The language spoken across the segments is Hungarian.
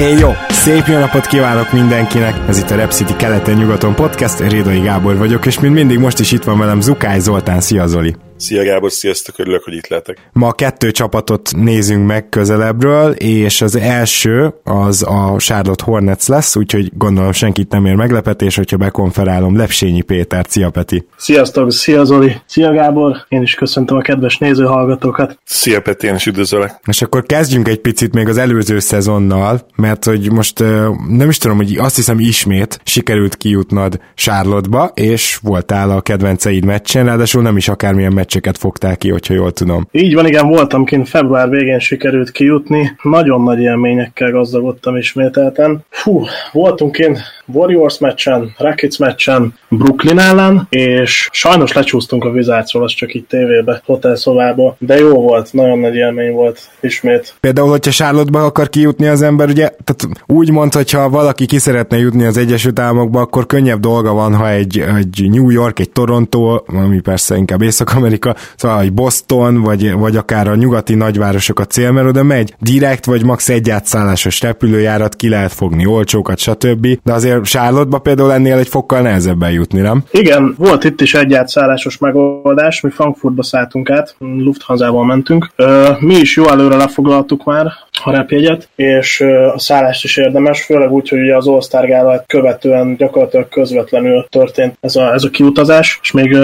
Én jó, szép jó napot kívánok mindenkinek! Ez itt a Rep City keleten-nyugaton podcast, Rédai Gábor vagyok, és mint mindig most is itt van velem Zukály Zoltán, szia Zoli! Szia Gábor, sziasztok, örülök, hogy itt lehetek. Ma kettő csapatot nézünk meg közelebbről, és az első az a Charlotte Hornets lesz, úgyhogy gondolom senkit nem ér meglepetés, hogyha bekonferálom Lepsényi Péter. Szia Peti! Sziasztok, szia Zoli! Szia Gábor! Én is köszöntöm a kedves nézőhallgatókat! Szia Peti, én is üdvözöllek! És akkor kezdjünk egy picit még az előző szezonnal, mert hogy most nem is tudom, hogy azt hiszem ismét sikerült kijutnod Charlotte-ba, és voltál a kedvenceid meccsen, ráadásul nem is akármilyen meccs meccseket fogták ki, hogyha jól tudom. Így van, igen, voltam kint február végén sikerült kijutni. Nagyon nagy élményekkel gazdagodtam ismételten. Fú, voltunk én Warriors meccsen, Rockets meccsen, Brooklyn ellen, és sajnos lecsúsztunk a Wizardsról, az csak itt tévébe, hotelszobába, de jó volt, nagyon nagy élmény volt ismét. Például, hogyha charlotte akar kijutni az ember, ugye, tehát úgy mond, hogyha valaki ki szeretne jutni az Egyesült Államokba, akkor könnyebb dolga van, ha egy, egy New York, egy Toronto, ami persze inkább Észak-Amerika, szóval egy Boston, vagy, vagy akár a nyugati nagyvárosok a cél, mert oda megy direkt, vagy max. egy átszállásos repülőjárat, ki lehet fogni olcsókat, stb. De azért charlotte például ennél egy fokkal nehezebben jutni, nem? Igen, volt itt is egy átszállásos megoldás, mi Frankfurtba szálltunk át, Lufthansa-val mentünk. Mi is jó előre lefoglaltuk már a repjegyet, és a szállást is érdemes, főleg úgy, hogy az All-Star követően gyakorlatilag közvetlenül történt ez a, ez a kiutazás, és még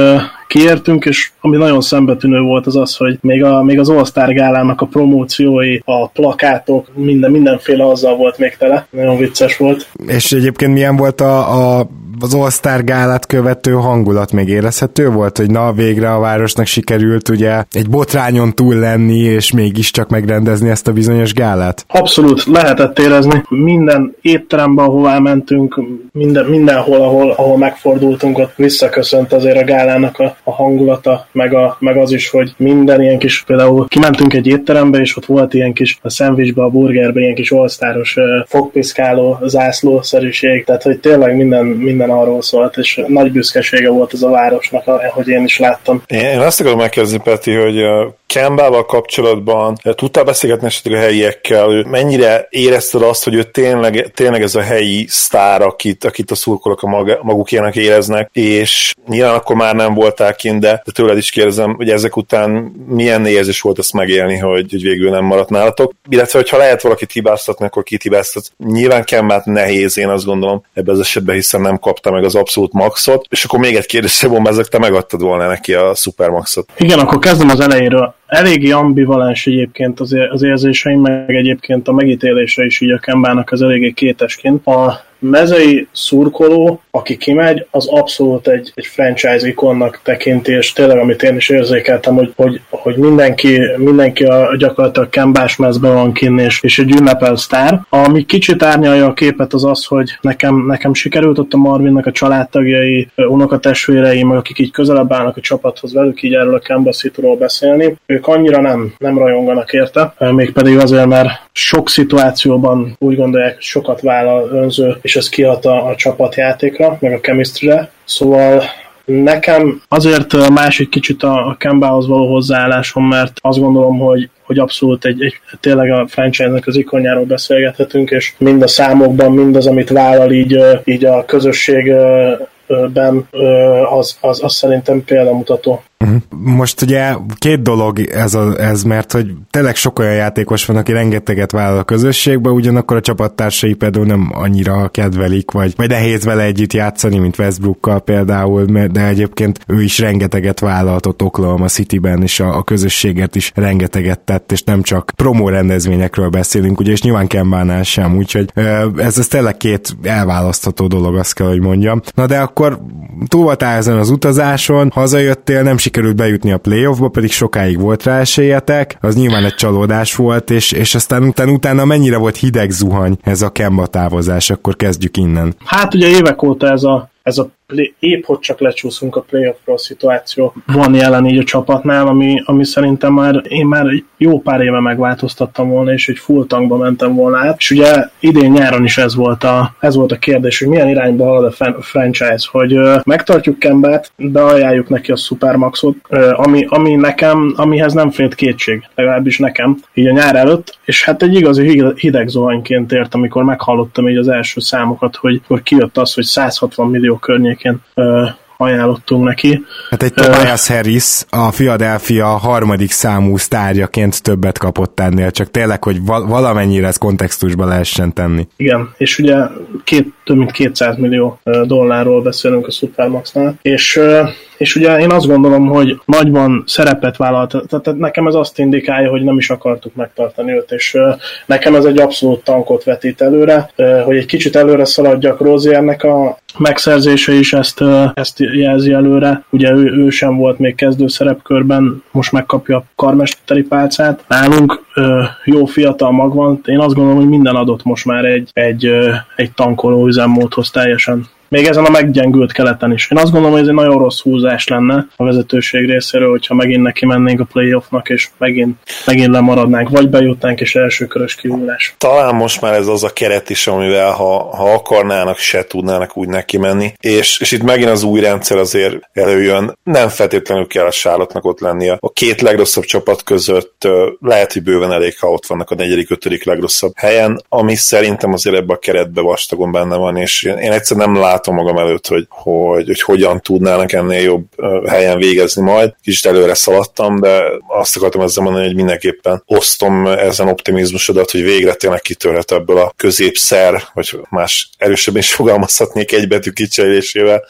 kiértünk, és ami nagyon szembetűnő volt az az, hogy még, a, még az All-Star gálának a promóciói, a plakátok, minden, mindenféle azzal volt még tele. Nagyon vicces volt. És egyébként milyen volt a, a az All-Star gálát követő hangulat még érezhető volt, hogy na végre a városnak sikerült ugye egy botrányon túl lenni, és mégiscsak megrendezni ezt a bizonyos gálát? Abszolút, lehetett érezni. Minden étteremben, ahová mentünk, minden, mindenhol, ahol, ahol megfordultunk, ott visszaköszönt azért a gálának a, a hangulata, meg, a, meg az is, hogy minden ilyen kis, például kimentünk egy étterembe, és ott volt ilyen kis a szendvicsbe, a burgerben ilyen kis all-staros fogpiszkáló zászlószerűség, tehát hogy tényleg minden, minden minden arról szólt, és nagy büszkesége volt ez a városnak, ahogy én is láttam. Én azt akarom megkérdezni, Peti, hogy Kembával kapcsolatban tudtál beszélgetni esetleg a helyiekkel, mennyire érezted azt, hogy ő tényleg, tényleg ez a helyi sztár, akit, akit a szurkolók a maga, magukének éreznek, és nyilván akkor már nem voltál kint, de, de tőled is kérdezem, hogy ezek után milyen érzés volt ezt megélni, hogy, hogy végül nem maradt nálatok, illetve hogyha lehet valakit hibáztatni, akkor kit hibáztat. Nyilván Kembát nehéz, én azt gondolom, ebben az esetben, hiszen nem kapta meg az abszolút maxot, és akkor még egy kérdés, hogy ezek te megadtad volna neki a szupermaxot. Igen, akkor kezdem az elejéről eléggé ambivalens egyébként az, az érzéseim, meg egyébként a megítélése is így a Kembának az eléggé kétesként. A mezei szurkoló, aki kimegy, az abszolút egy, egy franchise ikonnak tekinti, és tényleg, amit én is érzékeltem, hogy, hogy, hogy mindenki, mindenki a gyakorlatilag kembás mezben van kinn, és, és egy ünnepel sztár. Ami kicsit árnyalja a képet az az, hogy nekem, nekem sikerült ott a Marvinnak a családtagjai, unokatestvérei, meg akik így közelebb állnak a csapathoz velük, így erről a Kemba szituról beszélni. Ők annyira nem, nem rajonganak érte, mégpedig azért, mert sok szituációban úgy gondolják, sokat vállal önző és ez kihat a, a csapatjátékra, meg a chemistry Szóval Nekem azért más egy kicsit a, a Kembához való hozzáállásom, mert azt gondolom, hogy hogy abszolút egy, egy tényleg a franchise-nek az ikonjáról beszélgethetünk, és mind a számokban, mind az, amit vállal így, így a közösségben, az, az, az szerintem példamutató. Most ugye két dolog ez, a, ez, mert hogy tényleg sok olyan játékos van, aki rengeteget vállal a közösségbe, ugyanakkor a csapattársai például nem annyira kedvelik, vagy, vagy nehéz vele együtt játszani, mint Westbrookkal például, de egyébként ő is rengeteget vállaltott Oklahoma Cityben, és a, a közösséget is rengeteget tett, és nem csak promó rendezvényekről beszélünk, ugye, és nyilván Kembánál sem, úgyhogy ez, ez tényleg két elválasztható dolog, azt kell, hogy mondjam. Na de akkor túl voltál ezen az utazáson, hazajöttél, nem sikerült bejutni a playoffba, pedig sokáig volt rá esélyetek, az nyilván egy csalódás volt, és, és aztán utána, utána mennyire volt hideg zuhany ez a Kemba távozás, akkor kezdjük innen. Hát ugye évek óta ez a ez a play, épp hogy csak lecsúszunk a playoffról szituáció van jelen így a csapatnál, ami, ami szerintem már én már jó pár éve megváltoztattam volna, és egy full tankba mentem volna át. És ugye idén nyáron is ez volt a, ez volt a kérdés, hogy milyen irányba halad a franchise, hogy uh, megtartjuk Kembát, beajánljuk neki a Supermaxot, uh, ami, ami nekem, amihez nem félt kétség, legalábbis nekem, így a nyár előtt, és hát egy igazi hideg zuhanyként ért, amikor meghallottam így az első számokat, hogy, hogy kijött az, hogy 160 millió környékén uh, ajánlottunk neki. Hát egy Tobias Harris a Philadelphia harmadik számú sztárjaként többet kapott ennél, csak tényleg, hogy valamennyire ezt kontextusba lehessen tenni. Igen, és ugye két, több mint 200 millió dollárról beszélünk a Supermaxnál, és és ugye én azt gondolom, hogy nagyban szerepet vállalt, tehát nekem ez azt indikálja, hogy nem is akartuk megtartani őt, és nekem ez egy abszolút tankot vetít előre, hogy egy kicsit előre szaladjak Roziernek a megszerzése is ezt, ezt jelzi előre. Ugye ő, ő sem volt még kezdő szerepkörben, most megkapja a karmesteri pálcát. Nálunk jó fiatal mag van, én azt gondolom, hogy minden adott most már egy, egy, egy tankoló üzemmódhoz teljesen még ezen a meggyengült keleten is. Én azt gondolom, hogy ez egy nagyon rossz húzás lenne a vezetőség részéről, hogyha megint neki mennénk a playoffnak, és megint, megint lemaradnánk, vagy bejutnánk, és első körös kihúzás. Talán most már ez az a keret is, amivel ha, ha akarnának, se tudnának úgy neki menni. És, és itt megint az új rendszer azért előjön. Nem feltétlenül kell a sárlatnak ott lennie. A két legrosszabb csapat között lehet, hogy bőven elég, ha ott vannak a negyedik, ötödik legrosszabb helyen, ami szerintem azért ebbe a keretbe vastagon benne van, és én egyszer nem látom látom magam előtt, hogy, hogy, hogy hogyan tudnának ennél jobb helyen végezni majd. Kicsit előre szaladtam, de azt akartam ezzel mondani, hogy mindenképpen osztom ezen optimizmusodat, hogy végre tényleg kitörhet ebből a középszer, vagy más erősebben is fogalmazhatnék egy betű kicserélésével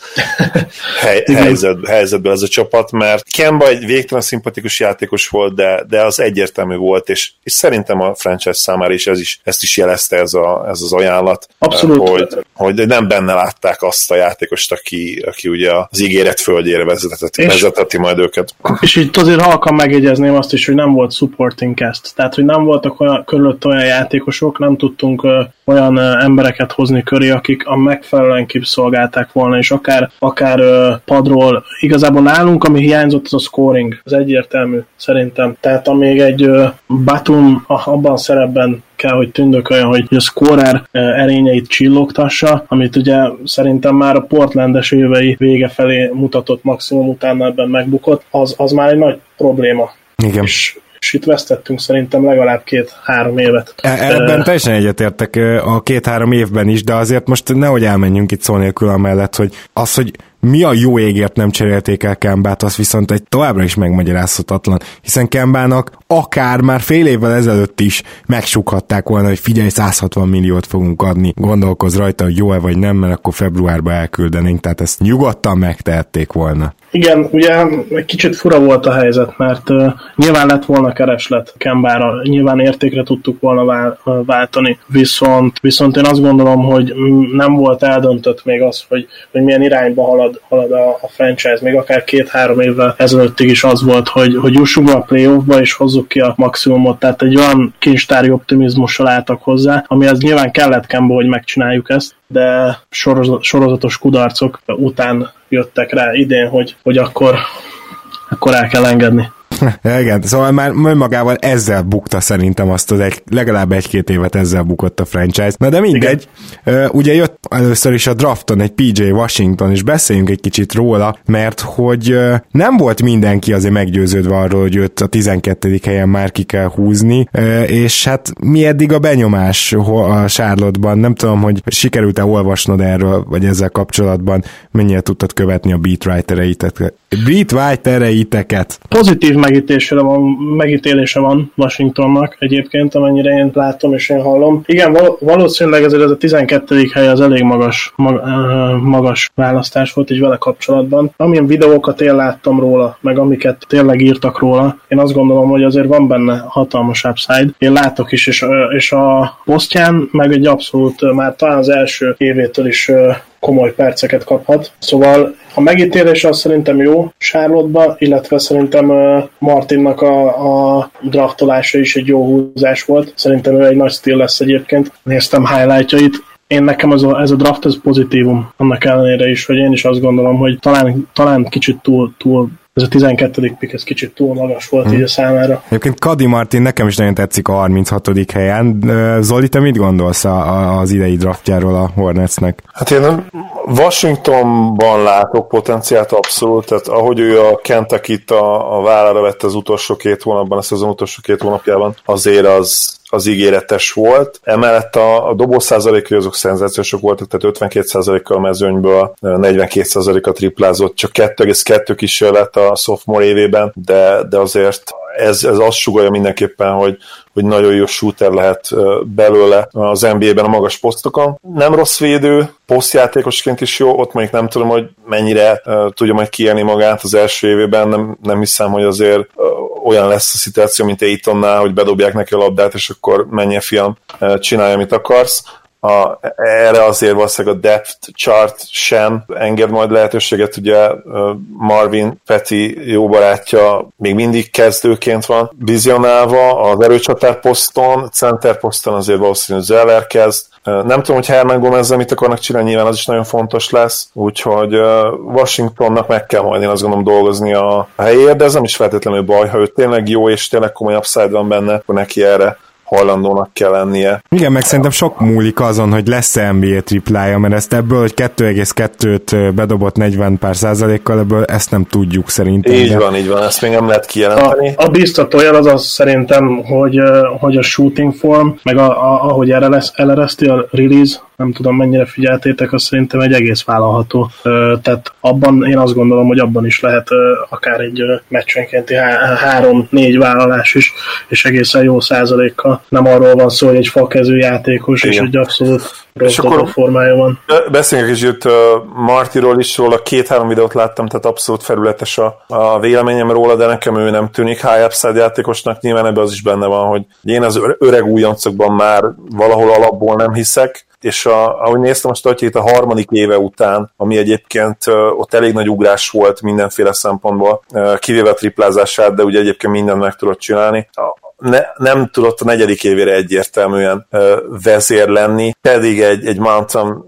hely, helyzet, helyzetből ez a csapat, mert Kemba egy végtelen szimpatikus játékos volt, de, de az egyértelmű volt, és, és szerintem a franchise számára is, ez is ezt is jelezte ez, a, ez az ajánlat, Abszolút. Hogy, hogy nem benne látták találták azt a játékost, aki, aki ugye az ígéret földjére vezeteti, és, vezeteti majd őket. És itt azért halkan megjegyezném azt is, hogy nem volt supporting cast, tehát hogy nem voltak olyan, körülött olyan játékosok, nem tudtunk uh, olyan uh, embereket hozni köré, akik a megfelelően kipszolgálták volna, és akár, akár uh, padról, igazából nálunk, ami hiányzott, az a scoring, az egyértelmű szerintem. Tehát amíg egy uh, Batum abban a szerepben kell, hogy tündököljön, hogy a scorer erényeit csillogtassa, amit ugye szerintem már a Portlandes évei vége felé mutatott maximum, utána ebben megbukott, az, az már egy nagy probléma. Igen. És, és itt vesztettünk szerintem legalább két-három évet. E- ebben teljesen egyetértek a két-három évben is, de azért most nehogy elmenjünk itt szó nélkül amellett, hogy az, hogy mi a jó égért nem cserélték el Kembát, az viszont egy továbbra is megmagyarázhatatlan, hiszen Kembának akár már fél évvel ezelőtt is megsukhatták volna, hogy figyelj, 160 milliót fogunk adni, gondolkoz rajta, hogy jó-e vagy nem, mert akkor februárba elküldenénk, tehát ezt nyugodtan megtehették volna. Igen, ugye egy kicsit fura volt a helyzet, mert uh, nyilván lett volna kereslet Kembára, nyilván értékre tudtuk volna vál, váltani, viszont, viszont én azt gondolom, hogy nem volt eldöntött még az, hogy, hogy milyen irányba halad, halad a, a franchise, még akár két-három évvel ezelőttig is az volt, hogy, hogy jussunk a playoffba és hozzuk ki a maximumot, tehát egy olyan kincstári optimizmussal álltak hozzá, az nyilván kellett Kemba, hogy megcsináljuk ezt, de sorozatos kudarcok után jöttek rá idén, hogy, hogy akkor, akkor el kell engedni. Igen, szóval már magával ezzel bukta szerintem azt az egy, legalább egy-két évet ezzel bukott a franchise. Na de mindegy, Igen. ugye jött először is a drafton egy PJ Washington, és beszéljünk egy kicsit róla, mert hogy nem volt mindenki azért meggyőződve arról, hogy őt a 12. helyen már ki kell húzni, és hát mi eddig a benyomás a Charlotte-ban, nem tudom, hogy sikerült-e olvasnod erről, vagy ezzel kapcsolatban, mennyire tudtad követni a beatwritereiteket. Beatwritereiteket. Pozitív megítélése van, megítélése van Washingtonnak egyébként, amennyire én látom és én hallom. Igen, val- valószínűleg ezért ez a 12. hely az elég magas, mag- magas választás volt így vele kapcsolatban. Amilyen videókat én láttam róla, meg amiket tényleg írtak róla, én azt gondolom, hogy azért van benne hatalmas upside. Én látok is, és, és a posztján meg egy abszolút, már talán az első évétől is komoly perceket kaphat. Szóval a megítélés az szerintem jó Charlotte-ba, illetve szerintem Martinnak a, a draftolása is egy jó húzás volt. Szerintem ő egy nagy stíl lesz egyébként. Néztem highlightjait, én nekem ez a, ez a draft ez pozitívum, annak ellenére is, hogy én is azt gondolom, hogy talán, talán kicsit túl, túl ez a 12. pick, ez kicsit túl magas volt hmm. így a számára. Egyébként Kadi Martin nekem is nagyon tetszik a 36. helyen. Zoli, te mit gondolsz a, az idei draftjáról a Hornetsnek? Hát én Washingtonban látok potenciált abszolút, tehát ahogy ő a Kentucky-t a, a vállára vette az utolsó két hónapban, a szezon utolsó két hónapjában, azért az, az ígéretes volt. Emellett a, a dobó százalékai azok szenzációsok voltak, tehát 52%-kal a mezőnyből, 42%-a triplázott, csak 2,2 kísérlet a sophomore évében, de, de azért ez, ez azt sugalja mindenképpen, hogy, hogy nagyon jó shooter lehet belőle az NBA-ben a magas posztokon. Nem rossz védő, posztjátékosként is jó, ott mondjuk nem tudom, hogy mennyire uh, tudja majd kiélni magát az első évében, nem, nem hiszem, hogy azért uh, olyan lesz a szituáció, mint Aitonnál, hogy bedobják neki a labdát, és akkor menjen fiam, uh, csinálja, amit akarsz. A, erre azért valószínűleg a depth chart sem enged majd lehetőséget, ugye Marvin Peti jó barátja még mindig kezdőként van vizionálva, az erőcsatár poszton, center poszton azért valószínűleg Zeller kezd, nem tudom, hogy Herman gomez mit akarnak csinálni, nyilván az is nagyon fontos lesz, úgyhogy Washingtonnak meg kell majd én azt gondolom dolgozni a helyéért, de ez nem is feltétlenül baj, ha ő tényleg jó és tényleg komoly upside van benne, akkor neki erre hajlandónak kell lennie. Igen, meg szerintem sok múlik azon, hogy lesz-e NBA triplája, mert ezt ebből, hogy 2,2-t bedobott 40 pár százalékkal, ebből ezt nem tudjuk szerintem. Így de... van, így van, ezt még nem lehet kijelenteni. A, a biztató jel az az szerintem, hogy, hogy a shooting form, meg a, a, ahogy erre lesz, elereszti a release, nem tudom mennyire figyeltétek, az szerintem egy egész vállalható. Tehát abban én azt gondolom, hogy abban is lehet akár egy meccsenkénti három-négy vállalás is, és egészen jó százalékkal. Nem arról van szó, hogy egy fakező játékos, Igen. és egy abszolút és akkor formája van. Beszéljünk is itt uh, Martiról is róla, két-három videót láttam, tehát abszolút felületes a, a véleményem róla, de nekem ő nem tűnik high upside játékosnak, nyilván ebben az is benne van, hogy én az öreg újoncokban már valahol alapból nem hiszek, és a, ahogy néztem a statjét a harmadik éve után, ami egyébként ott elég nagy ugrás volt mindenféle szempontból, kivéve a triplázását, de ugye egyébként mindent meg tudott csinálni ne, nem tudott a negyedik évére egyértelműen uh, vezér lenni, pedig egy, egy Mountain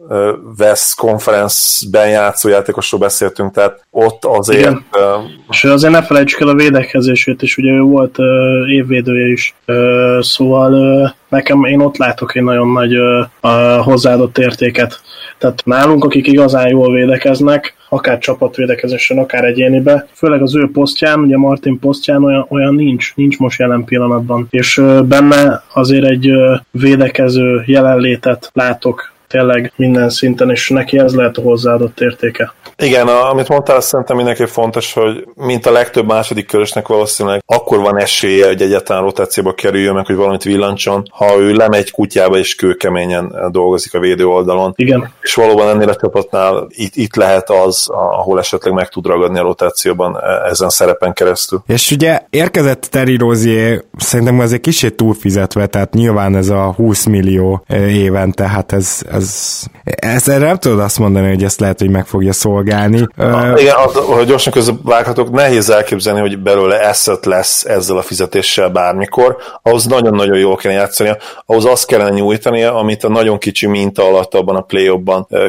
West Conference-ben játszó játékosról beszéltünk, tehát ott azért... Igen. Uh, és azért ne felejtsük el a védekezését is, ugye ő volt uh, évvédője is, uh, szóval uh, nekem én ott látok egy nagyon nagy uh, uh, hozzáadott értéket. Tehát nálunk, akik igazán jól védekeznek, akár csapatvédekezésen, akár egyénibe, főleg az ő posztján, ugye Martin posztján olyan, olyan nincs, nincs most jelen pillanatban. És benne azért egy védekező jelenlétet látok tényleg minden szinten, és neki ez lehet a hozzáadott értéke. Igen, a, amit mondtál, azt szerintem mindenki fontos, hogy mint a legtöbb második körösnek valószínűleg akkor van esélye, hogy egyáltalán rotációba kerüljön, meg hogy valamit villancson, ha ő lemegy kutyába és kőkeményen dolgozik a védő oldalon. Igen. És valóban ennél a csapatnál itt, itt lehet az, ahol esetleg meg tud ragadni a rotációban e, ezen szerepen keresztül. És ugye érkezett Terry Rozier, szerintem ez egy kicsit túlfizetve, tehát nyilván ez a 20 millió évente, hát ez, ez, ez erre nem tudod azt mondani, hogy ezt lehet, hogy meg fogja szolgálni. Uh, igen, az, hogy gyorsan vághatok, nehéz elképzelni, hogy belőle eszet lesz ezzel a fizetéssel bármikor. Ahhoz nagyon-nagyon jól kell játszania, ahhoz azt kellene nyújtania, amit a nagyon kicsi minta alatt abban a play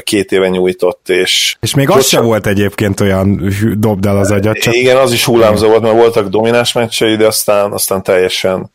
két éve nyújtott. És, és még az sem volt egyébként olyan dobd el az agyat. Csak... Igen, az is hullámzó volt, mert voltak domináns meccsei, de aztán, aztán teljesen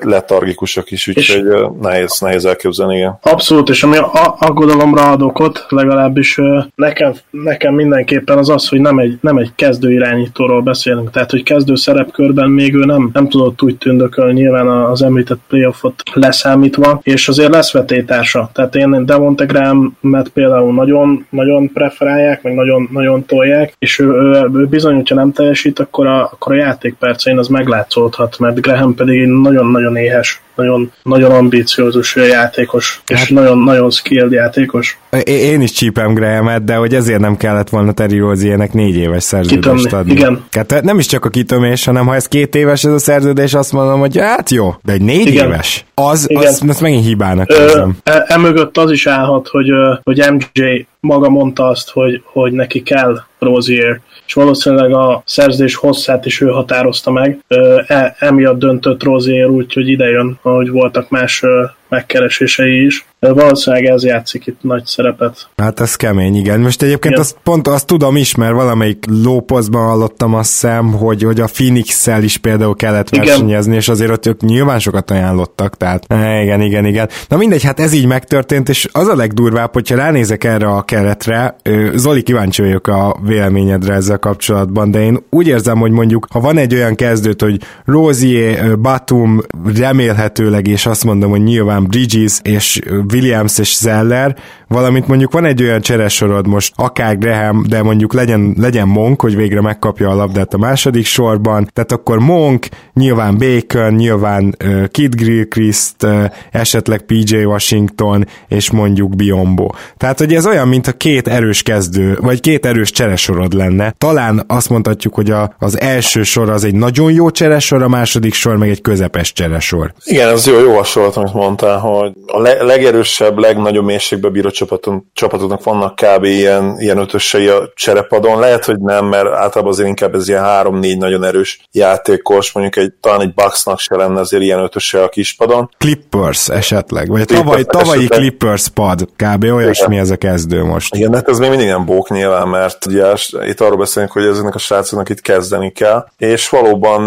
letargikusak is, úgyhogy nehéz, nehéz elképzelni, igen. Abszolút, és ami aggodalomra ad okot, legalábbis nekem, nekem mindenképpen az az, hogy nem egy, nem egy kezdő irányítóról beszélünk, tehát hogy kezdő szerepkörben még ő nem, nem tudott úgy tündökölni nyilván az említett playoffot leszámítva, és azért lesz vetétársa. Tehát én Devonte Graham-et például nagyon, nagyon preferálják, meg nagyon, nagyon tolják, és ő, ő, ő bizony, hogyha nem teljesít, akkor a, akkor a játékpercein az meglátszódhat, mert Graham pedig nagyon-nagyon éhes nagyon, nagyon ambíciózus játékos, és hát, nagyon, nagyon skilled játékos. Én is csípem graham de hogy ezért nem kellett volna Terry Rozier-nek négy éves szerződést Kitömni, adni. Igen. Hát nem is csak a kitömés, hanem ha ez két éves ez a szerződés, azt mondom, hogy hát jó, de egy négy igen. éves, az, igen. az, az megint hibának érzem. E, emögött az is állhat, hogy, hogy MJ maga mondta azt, hogy, hogy neki kell Rozier, és valószínűleg a szerzés hosszát is ő határozta meg. E, emiatt döntött Rozier úgy, hogy idejön, ahogy voltak más megkeresései is. De valószínűleg ez játszik itt nagy szerepet. Hát ez kemény, igen. Most egyébként azt, pont azt tudom is, mert valamelyik lópozban hallottam azt szem, hogy, hogy a Phoenix-szel is például kellett versenyezni, igen. és azért ott ők nyilván sokat ajánlottak, tehát igen, igen, igen. Na mindegy, hát ez így megtörtént, és az a legdurvább, hogyha ránézek erre a keretre, Zoli, kíváncsi vagyok a véleményedre ezzel kapcsolatban, de én úgy érzem, hogy mondjuk, ha van egy olyan kezdőt, hogy Rosier, Batum remélhetőleg, és azt mondom, hogy nyilván Bridges és Williams és Zeller, valamint mondjuk van egy olyan cseresorod most, akár Graham, de mondjuk legyen, legyen Monk, hogy végre megkapja a labdát a második sorban, tehát akkor Monk, nyilván Bacon, nyilván uh, Kid Gilchrist, uh, esetleg PJ Washington, és mondjuk Biombo. Tehát, hogy ez olyan, mint a két erős kezdő, vagy két erős cseresorod lenne. Talán azt mondhatjuk, hogy a, az első sor az egy nagyon jó cseresor, a második sor meg egy közepes cseresor. Igen, ez jó, jó hasonlat, amit mondtál, hogy a le- legerősebb, legnagyobb mélységbe bíró csapaton, csapatoknak vannak kb. ilyen, ilyen ötösei a cserepadon. Lehet, hogy nem, mert általában azért inkább ez ilyen három-négy nagyon erős játékos, mondjuk egy, talán egy Bucksnak se lenne azért ilyen ötöse a kispadon. Clippers esetleg, vagy Clippers tavaly, tavalyi esetleg. Clippers pad, kb. olyasmi ez a kezdő most. Igen, hát ez még mindig nem bók nyilván, mert ugye itt arról beszélünk, hogy ezeknek a srácoknak itt kezdeni kell, és valóban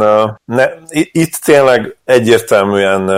ne, itt tényleg egyértelműen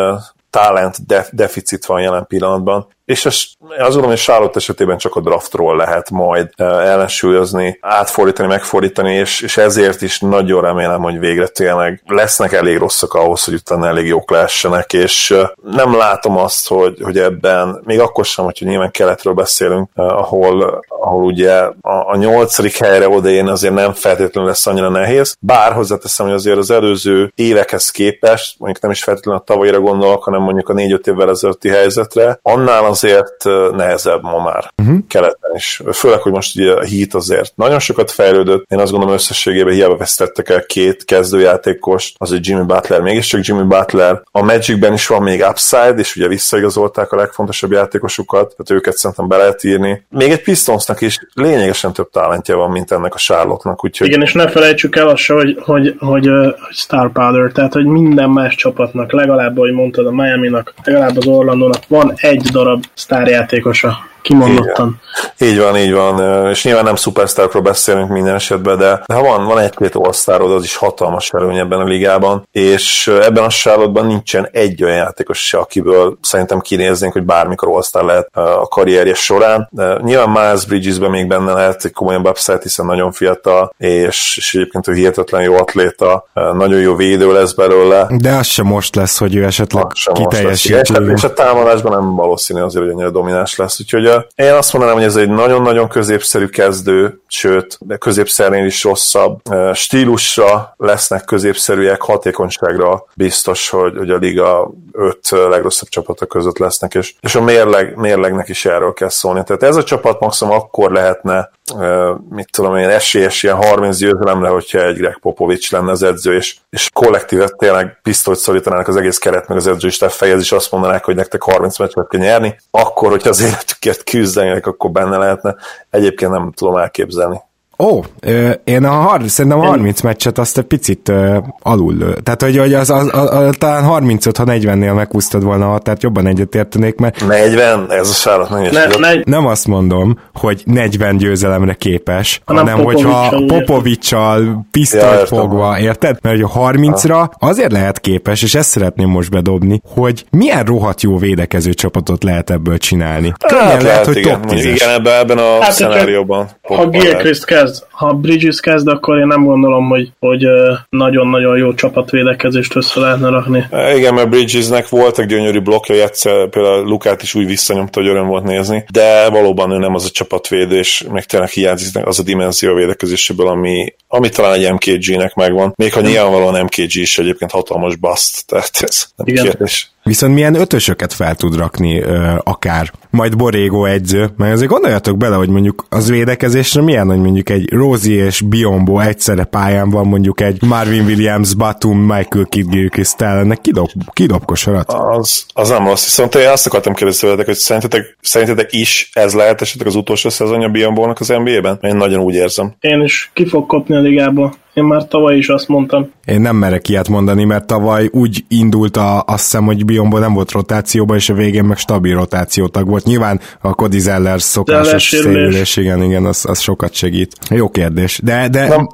talent def- deficit van jelen pillanatban, és ez, azt gondolom, hogy Charlotte esetében csak a draftról lehet majd ellensúlyozni, átfordítani, megfordítani, és, és ezért is nagyon remélem, hogy végre tényleg lesznek elég rosszak ahhoz, hogy utána elég jók lehessenek, és nem látom azt, hogy, hogy ebben, még akkor sem, hogyha nyilván keletről beszélünk, ahol, ahol ugye a, a nyolcadik helyre odaérni azért nem feltétlenül lesz annyira nehéz, bár hozzáteszem, hogy azért az előző évekhez képest, mondjuk nem is feltétlenül a tavalyra gondolok, hanem mondjuk a négy-öt évvel ezelőtti helyzetre, annál azért nehezebb ma már uh-huh. keleten is. Főleg, hogy most ugye a Heat azért nagyon sokat fejlődött. Én azt gondolom összességében hiába vesztettek el két kezdőjátékost, az egy Jimmy Butler, mégiscsak Jimmy Butler. A Magicben is van még upside, és ugye visszaigazolták a legfontosabb játékosokat, tehát őket szerintem be lehet írni. Még egy Pistonsnak is lényegesen több talentja van, mint ennek a Charlotte-nak. Úgyhogy... Igen, és ne felejtsük el azt, hogy, hogy, hogy, hogy Star Power, tehát hogy minden más csapatnak, legalább, ahogy mondtad, a Miami-nak, legalább az Orlandónak van egy darab sztárjátékosa kimondottan. Igen. Így van, így van, és nyilván nem szupersztárokról beszélünk minden esetben, de, de ha van, van egy-két all az is hatalmas előny ebben a ligában, és ebben a sárlotban nincsen egy olyan játékos se, akiből szerintem kinéznénk, hogy bármikor all lehet a karrierje során. De nyilván Miles Bridges-ben még benne lehet egy komolyabb upside, hiszen nagyon fiatal, és, és egyébként ő hihetetlen jó atléta, nagyon jó védő lesz belőle. De az sem most lesz, hogy ő esetleg kiteljesít. És a támadásban nem valószínű azért, hogy ennyire domináns lesz, úgyhogy én azt mondanám, hogy ez egy nagyon-nagyon középszerű kezdő, sőt, de középszernél is rosszabb. Stílusra lesznek középszerűek, hatékonyságra biztos, hogy, hogy a liga öt legrosszabb csapata között lesznek, és, és a mérleg, mérlegnek is erről kell szólni. Tehát ez a csapat maximum akkor lehetne, mit tudom én, esélyes ilyen 30 győzelemre, hogyha egy Greg Popovics lenne az edző, és, és kollektívet tényleg pisztolyt szorítanának az egész keret, meg az edző is fejez, és azt mondanák, hogy nektek 30 meccset kell nyerni, akkor, hogyha az életükért küzdenének, akkor benne lehetne. Egyébként nem tudom elképzelni. Ó, én a har- szerintem a 30 meccset azt egy picit alul, tehát hogy, hogy az, az, az, az, talán 35, ha 40-nél megúsztad volna, tehát jobban egyetértenék, mert... 40? Ez a sárat nem ne, ne, Nem azt mondom, hogy 40 győzelemre képes, hanem, hanem hogyha Popovicsal pisztolyt ja, fogva, érted? Mert hogy a 30-ra azért lehet képes, és ezt szeretném most bedobni, hogy milyen rohadt jó védekező csapatot lehet ebből csinálni. Könnyen hát, lehet, hogy igen, top 10 Igen, ebben, ebben a hát, szenárióban. Ha Gilchrist kezd, ha Bridges kezd, akkor én nem gondolom, hogy, hogy nagyon-nagyon jó csapatvédekezést össze lehetne rakni. Igen, mert Bridgesnek voltak gyönyörű blokkjai, egyszer például Lukát is úgy visszanyomta, hogy öröm volt nézni, de valóban ő nem az a csapatvédő, és még tényleg hiányzik az a dimenzió védekezéséből, ami, ami talán egy MKG-nek megvan. Még ha nyilvánvalóan MKG is egyébként hatalmas bust, tehát ez nem Igen. kérdés. Viszont milyen ötösöket fel tud rakni ö, akár, majd Borégó egyző, mert azért gondoljatok bele, hogy mondjuk az védekezésre milyen, hogy mondjuk egy Rosie és Biombo egyszerre pályán van, mondjuk egy Marvin Williams, Batum, Michael Kidd Gilchrist ennek kidob, kidob kosarat. Az, az nem rossz, viszont én azt akartam kérdezni hogy szerintetek, szerintetek is ez lehet esetleg az utolsó szezonja Biombónak az NBA-ben? Én nagyon úgy érzem. Én is ki fog kopni a ligába. Én már tavaly is azt mondtam. Én nem merek ilyet mondani, mert tavaly úgy indult a, azt hiszem, hogy Bionból nem volt rotációba, és a végén meg stabil rotációtag volt. Nyilván a Cody Zeller szokásos szélülés, igen, igen, az, az sokat segít. Jó kérdés. De, de... Nem,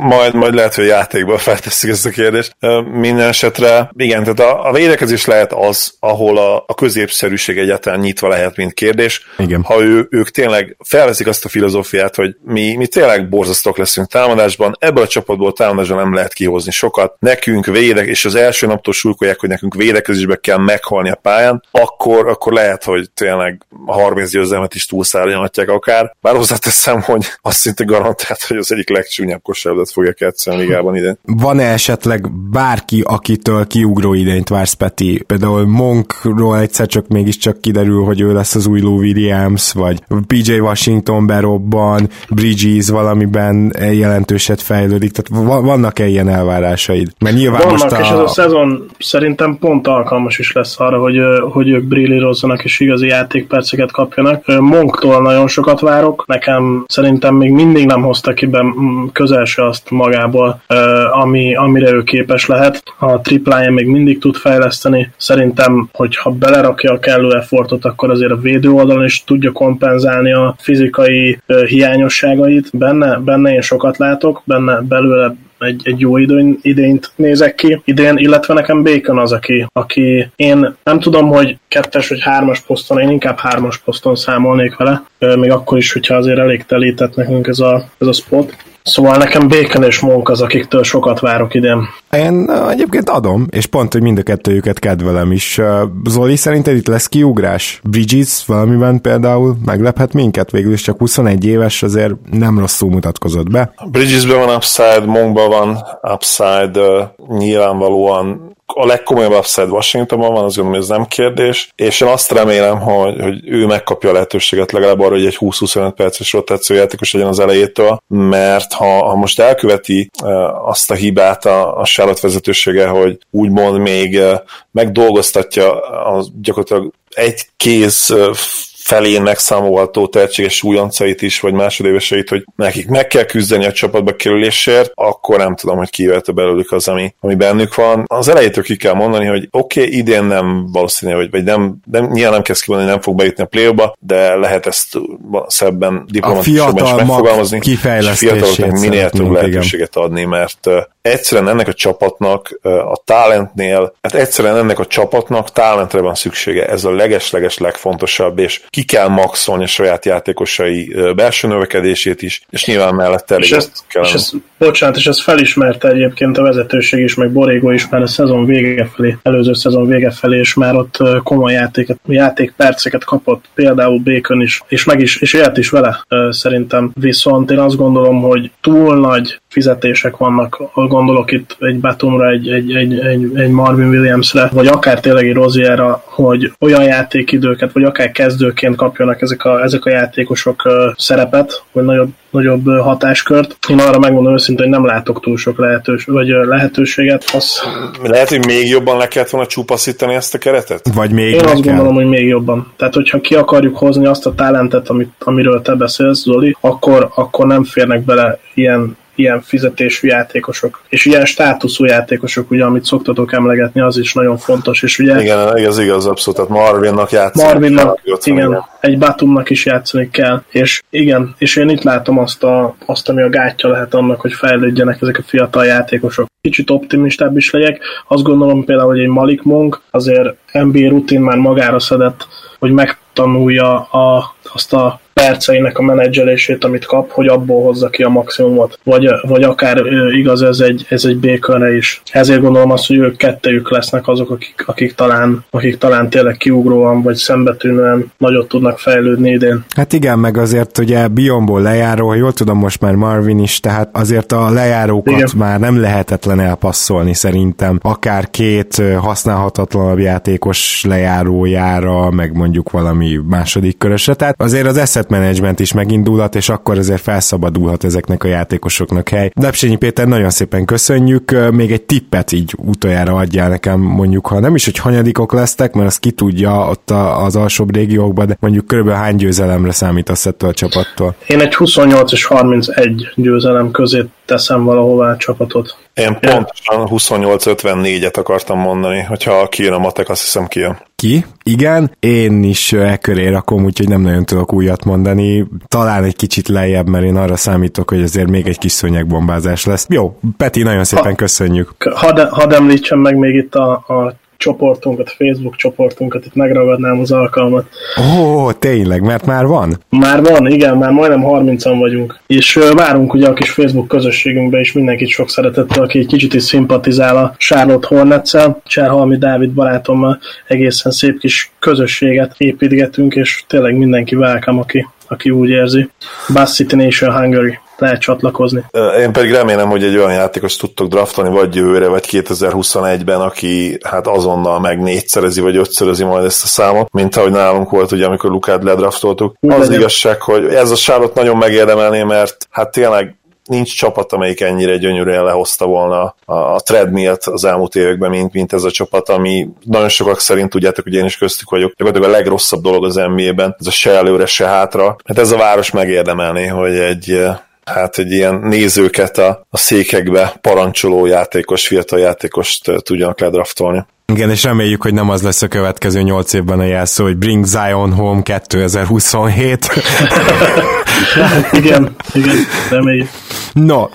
majd, majd lehet, hogy játékban feltesszük ezt a kérdést. Minden esetre, igen, tehát a, a védekezés lehet az, ahol a, a középszerűség egyáltalán nyitva lehet, mint kérdés. Igen. Ha ő, ők tényleg felveszik azt a filozófiát, hogy mi, mi tényleg borzasztók leszünk támadásban, ebből a csapatból támadásban nem lehet kihozni sokat, nekünk védek, és az első naptól sulkolják, hogy nekünk védekezésbe kell meghalni a pályán, akkor, akkor lehet, hogy tényleg a 30 győzelmet is túlszárnyalhatják akár. Bár hozzáteszem, hogy azt szinte garantált, hogy az egyik legcsúnyabb kosárlabdát fogja ketszeni a ligában ide. Van-e esetleg bárki, akitől kiugró idényt vársz, Peti? Például Monkról egyszer csak mégiscsak kiderül, hogy ő lesz az új Lou Williams, vagy PJ Washington berobban, Bridges valamiben jelentőset fejlődik, tehát vannak-e ilyen elvárásaid? Mert nyilván vannak, most a... és ez a szezon szerintem pont alkalmas is lesz arra, hogy, hogy ők brillírozzanak és igazi játékperceket kapjanak. Monktól nagyon sokat várok, nekem szerintem még mindig nem hozta ki be közel se azt magából, ami, amire ő képes lehet. A triplája még mindig tud fejleszteni. Szerintem, hogyha belerakja a kellő effortot, akkor azért a védő oldalon is tudja kompenzálni a fizikai hiányosságait. Benne, benne én sokat látok, benne belőle egy, egy jó idő, idényt nézek ki idén, illetve nekem Bacon az, aki, aki én nem tudom, hogy kettes vagy hármas poszton, én inkább hármas poszton számolnék vele, még akkor is, hogyha azért elég telített nekünk ez a, ez a spot. Szóval nekem Bacon és Monk az, akiktől sokat várok idén. Én egyébként adom, és pont, hogy mind a kettőjüket kedvelem is. Zoli, szerinted itt lesz kiugrás? Bridges valamiben például meglephet minket? Végül is csak 21 éves, azért nem rosszul mutatkozott be. Bridgesben van upside, Monkban van upside, nyilvánvalóan a legkomolyabb upside Washingtonban van, azt gondolom, hogy ez nem kérdés, és én azt remélem, hogy, hogy ő megkapja a lehetőséget legalább arra, hogy egy 20-25 perces rotációjátékos legyen az elejétől, mert ha, ha most elköveti uh, azt a hibát a, a Charlotte vezetősége, hogy úgymond még uh, megdolgoztatja a, gyakorlatilag egy kéz uh, felén megszámolható tehetséges újoncait is, vagy másodéveseit, hogy nekik meg kell küzdeni a csapatba kerülésért, akkor nem tudom, hogy kivelte belőlük az, ami, ami bennük van. Az elejétől ki kell mondani, hogy oké, okay, idén nem valószínű, hogy, vagy nem, nem, nyilván nem kezd kimondani, hogy nem fog bejutni a play de lehet ezt szebben diplomatikusan is megfogalmazni, és fiataloknak minél több lehetőséget adni, mert egyszerűen ennek a csapatnak a talentnél, hát egyszerűen ennek a csapatnak talentre van szüksége, ez a leges-leges legfontosabb, és ki kell maxolni a saját játékosai belső növekedését is, és nyilván mellette elég és ezt, kell. És ezt, bocsánat, és ezt felismerte egyébként a vezetőség is, meg Borégó is már a szezon vége felé, előző szezon vége felé, és már ott komoly játéket, játékperceket kapott, például Bacon is, és meg is, és élt is vele szerintem. Viszont én azt gondolom, hogy túl nagy fizetések vannak, gondolok itt egy Batumra, egy, egy, egy, egy, egy Marvin Williamsre, vagy akár tényleg egy Rozierra, hogy olyan játékidőket, vagy akár kezdőként kapjanak ezek a, ezek a játékosok szerepet, vagy nagyobb, nagyobb hatáskört. Én arra megmondom őszintén, hogy nem látok túl sok lehetős, vagy lehetőséget. Az... Lehet, hogy még jobban le kellett volna csupaszítani ezt a keretet? Vagy még Én azt kell. gondolom, hogy még jobban. Tehát, hogyha ki akarjuk hozni azt a talentet, amit, amiről te beszélsz, Zoli, akkor, akkor nem férnek bele ilyen ilyen fizetésű játékosok, és ilyen státuszú játékosok, ugye, amit szoktatok emlegetni, az is nagyon fontos, és ugye... Igen, ez igaz, abszolút, tehát Marvinnak játszani Marvinnak, kell, igen, igen, egy Batumnak is játszani kell, és igen, és én itt látom azt, a, azt, ami a gátja lehet annak, hogy fejlődjenek ezek a fiatal játékosok. Kicsit optimistább is legyek, azt gondolom például, hogy egy Malik Monk azért NBA rutin már magára szedett, hogy megtanulja a, azt a perceinek a menedzselését, amit kap, hogy abból hozza ki a maximumot. Vagy, vagy akár igaz ez egy, ez egy békönre is. Ezért gondolom azt, hogy ők kettejük lesznek azok, akik, akik, talán, akik talán tényleg kiugróan vagy szembetűnően nagyot tudnak fejlődni idén. Hát igen, meg azért ugye Bionból lejáró, ha jól tudom most már Marvin is, tehát azért a lejárókat igen. már nem lehetetlen elpasszolni szerintem. Akár két használhatatlanabb játékos lejárójára, meg mondjuk valami második körösre. Tehát azért az asset management is megindulhat, és akkor azért felszabadulhat ezeknek a játékosoknak hely. Lepsényi Péter, nagyon szépen köszönjük, még egy tippet így utoljára adjál nekem, mondjuk, ha nem is, hogy hanyadikok lesztek, mert azt ki tudja ott az alsóbb régiókban, de mondjuk körülbelül hány győzelemre számítasz ettől a csapattól? Én egy 28 és 31 győzelem közé teszem valahová a csapatot. Én pontosan 28-54-et akartam mondani, hogyha kijön a matek, azt hiszem kijön. Ki? Igen, én is e köré rakom, úgyhogy nem nagyon tudok újat mondani. Talán egy kicsit lejjebb, mert én arra számítok, hogy azért még egy kis szőnyegbombázás lesz. Jó, Peti, nagyon szépen ha, köszönjük. Hadd had említsem meg még itt a, a csoportunkat, Facebook csoportunkat, itt megragadnám az alkalmat. Ó, tényleg, mert már van? Már van, igen, már majdnem 30-an vagyunk. És várunk ugye a kis Facebook közösségünkbe is mindenkit sok szeretettel, aki egy kicsit is szimpatizál a Charlotte Hornets-el. Cserhalmi Dávid barátommal egészen szép kis közösséget építgetünk, és tényleg mindenki welcome, aki, aki úgy érzi. Bass City Nation Hungary lehet csatlakozni. Én pedig remélem, hogy egy olyan játékos tudtok draftolni, vagy jövőre, vagy 2021-ben, aki hát azonnal meg négyszerezi, vagy ötszörözi majd ezt a számot, mint ahogy nálunk volt, ugye, amikor Lukát ledraftoltuk. Úgy az legyen. igazság, hogy ez a sárot nagyon megérdemelné, mert hát tényleg nincs csapat, amelyik ennyire gyönyörűen lehozta volna a, a treadmill az elmúlt években, mint, mint ez a csapat, ami nagyon sokak szerint tudjátok, hogy én is köztük vagyok, gyakorlatilag a legrosszabb dolog az NBA-ben, ez a se előre, se hátra. Hát ez a város megérdemelné, hogy egy hát egy ilyen nézőket a, a székekbe parancsoló játékos, fiatal játékost tudjanak ledraftolni. Igen, és reméljük, hogy nem az lesz a következő nyolc évben a jelszó, hogy Bring Zion Home 2027. igen, igen, reméljük. No,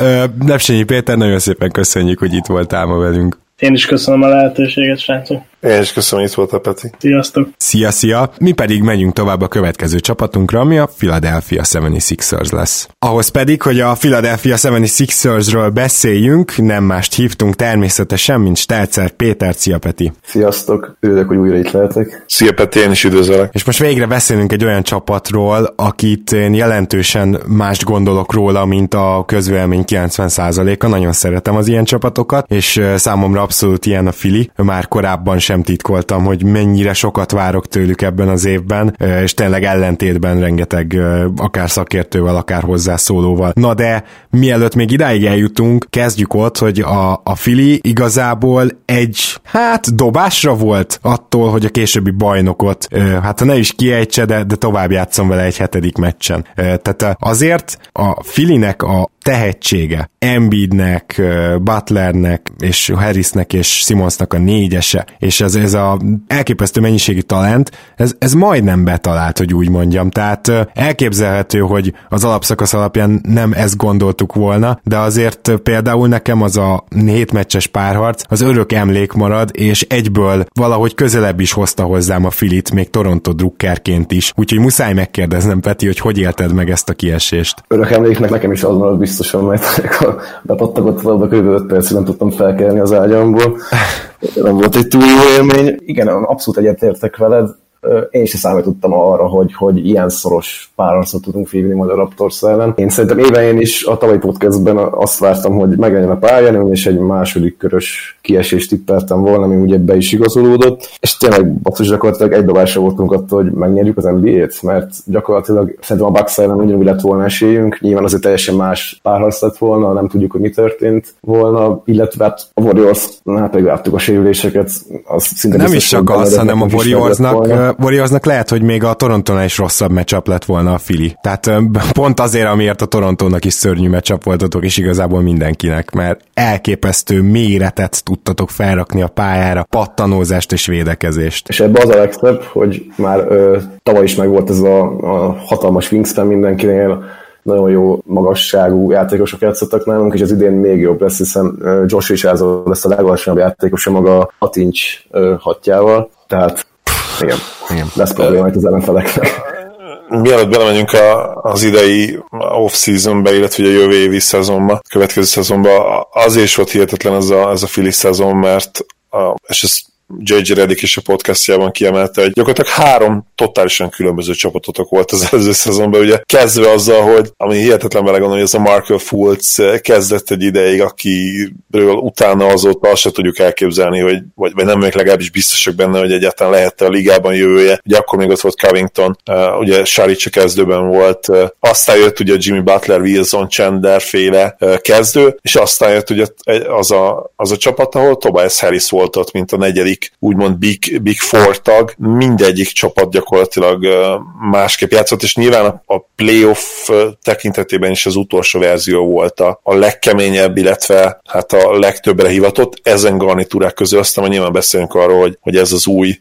Lepsényi Péter, nagyon szépen köszönjük, hogy itt voltál ma velünk. Én is köszönöm a lehetőséget, srácok. Én is köszönöm, itt volt a Peti. Sziasztok! Szia, szia! Mi pedig megyünk tovább a következő csapatunkra, ami a Philadelphia 76ers lesz. Ahhoz pedig, hogy a Philadelphia 76ersről beszéljünk, nem mást hívtunk természetesen, mint Stelcer Péter. Szia, Peti! Sziasztok! Örülök, hogy újra itt lehetek. Szia, Peti, én is üdvözlök. És most végre beszélünk egy olyan csapatról, akit én jelentősen mást gondolok róla, mint a közvélemény 90%-a. Nagyon szeretem az ilyen csapatokat, és számomra abszolút ilyen a Fili. Már korábban sem titkoltam, hogy mennyire sokat várok tőlük ebben az évben, és tényleg ellentétben rengeteg akár szakértővel, akár hozzászólóval. Na de mielőtt még idáig eljutunk, kezdjük ott, hogy a, a Fili igazából egy, hát dobásra volt attól, hogy a későbbi bajnokot, hát ha ne is kiejtse, de, de tovább játszom vele egy hetedik meccsen. Tehát azért a Filinek a tehetsége, Embiidnek, Butlernek és Harrisnek és Simonsnak a négyese, és ez, ez a elképesztő mennyiségi talent, ez, ez majdnem betalált, hogy úgy mondjam. Tehát elképzelhető, hogy az alapszakasz alapján nem ezt gondoltuk volna, de azért például nekem az a hét meccses párharc az örök emlék marad, és egyből valahogy közelebb is hozta hozzám a Filit, még Toronto drukkerként is. Úgyhogy muszáj megkérdeznem, Peti, hogy hogy élted meg ezt a kiesést? Örök emléknek nekem is az marad biztosan, mert amikor bepattagott a kb. 5 percig nem tudtam felkelni az ágyamból. Nem volt egy túl jó élmény. Igen, abszolút egyetértek veled én is számítottam arra, hogy, hogy ilyen szoros párharcot tudunk vívni majd a Raptors ellen. Én szerintem éven is a tavalyi podcastben azt vártam, hogy meglegyen a pályán, és egy második körös kiesést tippeltem volna, ami ugye be is igazolódott, és tényleg basszus gyakorlatilag egy dobásra voltunk attól, hogy megnyerjük az NBA-t, mert gyakorlatilag szerintem a Bucks ellen ugyanúgy lett volna esélyünk, nyilván azért teljesen más párharc lett volna, nem tudjuk, hogy mi történt volna, illetve hát a Warriors, hát pedig láttuk a sérüléseket, az szinte Nem is csak az, hanem a Warriorsnak Warriorsnak lehet, hogy még a Torontónál is rosszabb meccsap lett volna a Fili. Tehát pont azért, amiért a Torontónak is szörnyű meccsap voltatok, és igazából mindenkinek, mert elképesztő méretet tudtatok felrakni a pályára, pattanózást és védekezést. És ebbe az a legszebb, hogy már ö, tavaly is meg volt ez a, a hatalmas wingspan mindenkinél, nagyon jó magasságú játékosok játszottak nálunk, és az idén még jobb lesz, hiszen Josh Richardson lesz a legalacsonyabb játékos a maga hatincs hatjával, tehát igen, igen. lesz probléma itt az ellenfeleknek. Mielőtt belemegyünk a, az idei off-seasonbe, illetve a jövő évi szezonba, következő szezonba, azért is volt hihetetlen ez a, ez a Philly szezon, mert a, és ezt J.J. Reddick is a podcastjában kiemelte, hogy gyakorlatilag három totálisan különböző csapatotok volt az előző szezonban, ugye kezdve azzal, hogy ami hihetetlen vele gondolni, hogy ez a Markel Fultz kezdett egy ideig, akiről utána azóta azt se tudjuk elképzelni, hogy, vagy, vagy nem még legalábbis biztosak benne, hogy egyáltalán lehet a ligában jövője. Ugye akkor még ott volt Covington, uh, ugye Saric a kezdőben volt, uh, aztán jött ugye Jimmy Butler, Wilson, Chandler féle uh, kezdő, és aztán jött ugye az a, az a csapat, ahol Tobias Harris volt ott, mint a negyedik negyedik, úgymond Big, Big Four tag, mindegyik csapat gyakorlatilag másképp játszott, és nyilván a playoff tekintetében is az utolsó verzió volt a, a legkeményebb, illetve hát a legtöbbre hivatott. Ezen garnitúrák közül aztán nyilván beszélünk arról, hogy, hogy ez az új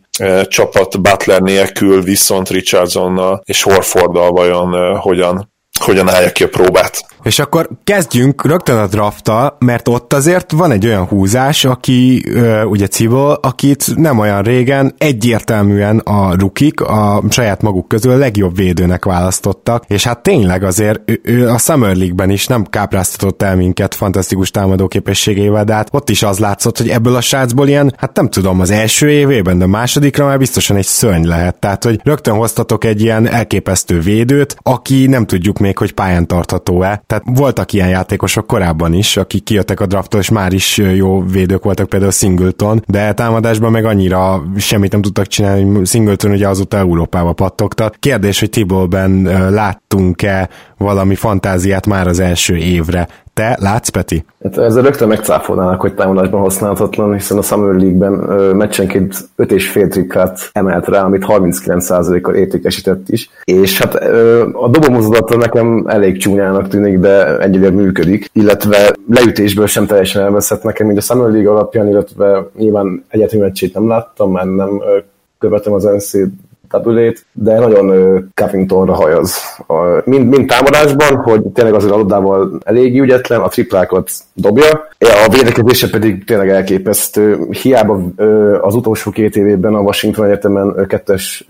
csapat Butler nélkül, viszont Richardsonnal és Horforddal vajon hogyan hogyan állja ki a próbát. És akkor kezdjünk rögtön a drafttal, mert ott azért van egy olyan húzás, aki, ugye Cibol, akit nem olyan régen egyértelműen a rukik a saját maguk közül a legjobb védőnek választottak, és hát tényleg azért ő, ő a Summer League-ben is nem kápráztatott el minket fantasztikus támadó képességével, de hát ott is az látszott, hogy ebből a srácból ilyen, hát nem tudom, az első évében, de a másodikra már biztosan egy szörny lehet. Tehát, hogy rögtön hoztatok egy ilyen elképesztő védőt, aki nem tudjuk még, hogy pályán tartható-e. Tehát voltak ilyen játékosok korábban is, akik kijöttek a drafttól, és már is jó védők voltak, például Singleton, de támadásban meg annyira semmit nem tudtak csinálni, Singleton ugye azóta Európába pattogta. Kérdés, hogy Tibolben láttunk-e valami fantáziát már az első évre. Te látsz, Peti? Hát ezzel rögtön megcáfolnának, hogy támadásban használhatatlan, hiszen a Summer League-ben meccsenként 5,5 trikkát emelt rá, amit 39%-kal értékesített is. És hát a dobomozadata nekem elég csúnyának tűnik, de egyelőre működik, illetve leütésből sem teljesen elveszett nekem, mint a Summer League alapján, illetve nyilván egyetemi meccsét nem láttam, mert nem követem az NC tabulét, de nagyon Covingtonra hajaz. Mind, mind támadásban, hogy tényleg azért a labdával elég ügyetlen, a triplákat dobja, a védekezése pedig tényleg elképesztő. Hiába az utolsó két évében a Washington Egyetemen kettes,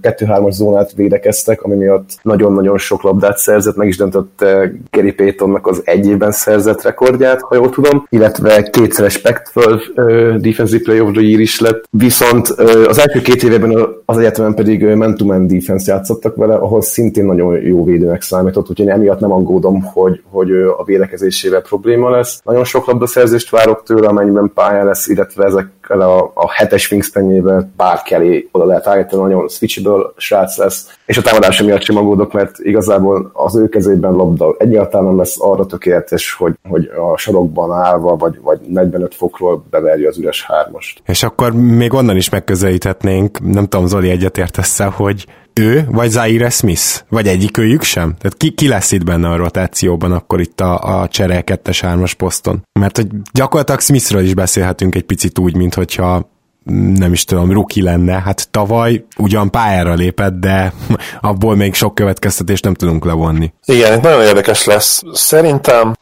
kettő-hármas zónát védekeztek, ami miatt nagyon-nagyon sok labdát szerzett, meg is döntötte Gary Paytonnak az egy évben szerzett rekordját, ha jól tudom, illetve kétszeres Pac-12 uh, Defensive Play of the Year is lett. Viszont az első két évben az egyetemen pedig man-to-man defense játszottak vele, ahol szintén nagyon jó védőnek számított, úgyhogy emiatt nem aggódom, hogy, hogy a védekezésével probléma lesz. Nagyon sok labdaszerzést várok tőle, amennyiben pálya lesz, illetve ezekkel a, a hetes wingspanjével bárki elé oda lehet állítani, nagyon switchable srác lesz, és a támadása miatt sem aggódok, mert igazából az ő kezében labda egyáltalán nem lesz arra tökéletes, hogy, hogy a sarokban állva, vagy, vagy 45 fokról beverje az üres hármast. És akkor még onnan is megközelíthetnénk, nem tudom, Zoli egyetértesz hogy ő, vagy Zaire Smith? Vagy egyikőjük sem? Tehát ki, ki lesz itt benne a rotációban akkor itt a, a csere 2-3-as poszton? Mert hogy gyakorlatilag Smithről is beszélhetünk egy picit úgy, mint hogyha nem is tudom, ruki lenne. Hát tavaly ugyan pályára lépett, de abból még sok következtetést nem tudunk levonni. Igen, nagyon érdekes lesz. Szerintem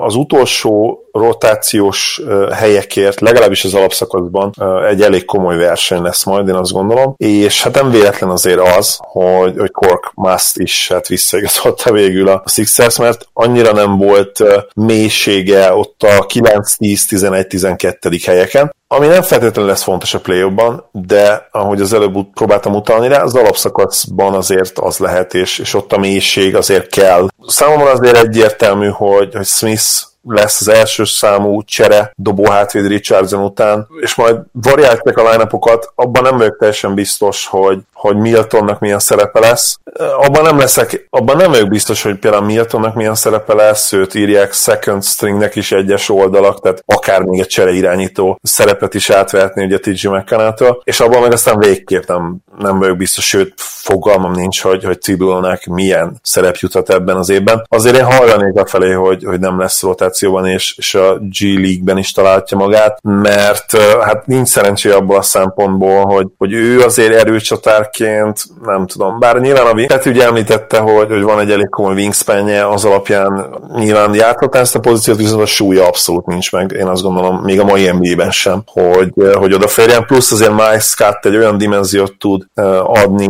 az utolsó rotációs helyekért, legalábbis az alapszakaszban egy elég komoly verseny lesz majd, én azt gondolom, és hát nem véletlen azért az, hogy, hogy Cork Must is hát visszaigazolta végül a Sixers, mert annyira nem volt mélysége ott a 9, 10, 11, 12. helyeken, ami nem feltétlenül lesz fontos a play de ahogy az előbb próbáltam utalni rá, az alapszakaszban azért az lehet, és, és ott a mélység azért kell. Számomra azért egyértelmű, hogy, hogy Smith lesz az első számú csere dobó hátvéd Richardson után, és majd variálták a line abban nem vagyok teljesen biztos, hogy, hogy Miltonnak milyen szerepe lesz. Abban nem leszek, abban nem vagyok biztos, hogy például Miltonnak milyen szerepe lesz, őt írják second stringnek is egyes oldalak, tehát akár még egy csere irányító szerepet is átvehetni ugye TG mckenna és abban meg aztán végképp nem, nem vagyok biztos, sőt fogalmam nincs, hogy, hogy Cibulnak milyen szerep juthat ebben az évben. Azért én hajlanék a felé, hogy, hogy nem lesz rotációban, és, és a G League-ben is találja magát, mert hát nincs szerencsé abból a szempontból, hogy, hogy ő azért erőcsatárként, nem tudom, bár nyilván a tehát ugye említette, hogy, hogy van egy elég komoly wingspanje, az alapján nyilván járhatná ezt a pozíciót, viszont a súlya abszolút nincs meg, én azt gondolom, még a mai NBA-ben sem, hogy, hogy odaférjen, plusz azért Mike Scott egy olyan dimenziót tud adni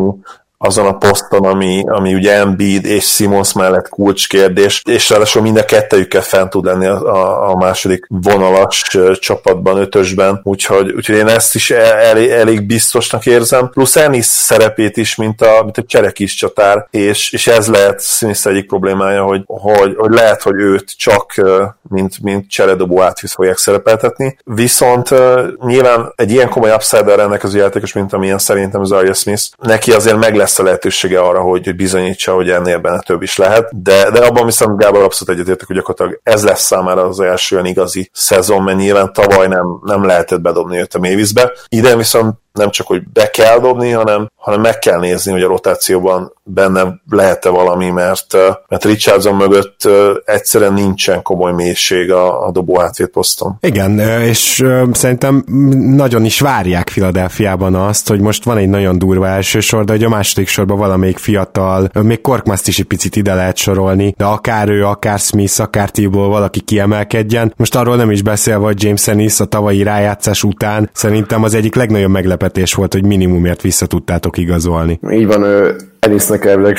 azon a poszton, ami, ami ugye Embiid és Simons mellett kulcskérdés, és ráadásul mind a kettejükkel fent tud lenni a, a második vonalas csapatban, ötösben, úgyhogy, úgyhogy én ezt is elég, elég biztosnak érzem, plusz Ennis szerepét is, mint a, mint a cserekis csatár, és, és ez lehet Smith egyik problémája, hogy, hogy, hogy lehet, hogy őt csak mint, mint cseredobó átvisz fogják szerepeltetni, viszont nyilván egy ilyen komoly upside rendelkező játékos, mint amilyen szerintem Zaria Smith, neki azért meg lesz lesz a lehetősége arra, hogy, hogy bizonyítsa, hogy ennél benne több is lehet, de, de abban viszont Gábor abszolút egyetértek, hogy gyakorlatilag ez lesz számára az első olyan igazi szezon, mert nyilván tavaly nem, nem lehetett bedobni őt a mélyvízbe. Idén viszont nem csak, hogy be kell dobni, hanem, hanem meg kell nézni, hogy a rotációban benne lehet-e valami, mert, mert Richardson mögött egyszerűen nincsen komoly mélység a, a dobó poszton. Igen, és szerintem nagyon is várják Filadelfiában azt, hogy most van egy nagyon durva első sor, de hogy a második sorban valamelyik fiatal, még Korkmazt is egy picit ide lehet sorolni, de akár ő, akár Smith, akár Tibble valaki kiemelkedjen. Most arról nem is beszélve, hogy James Ennis a tavalyi rájátszás után szerintem az egyik legnagyobb meglepetés volt, hogy minimumért vissza tudtátok igazolni. Így van, Enisnek elvileg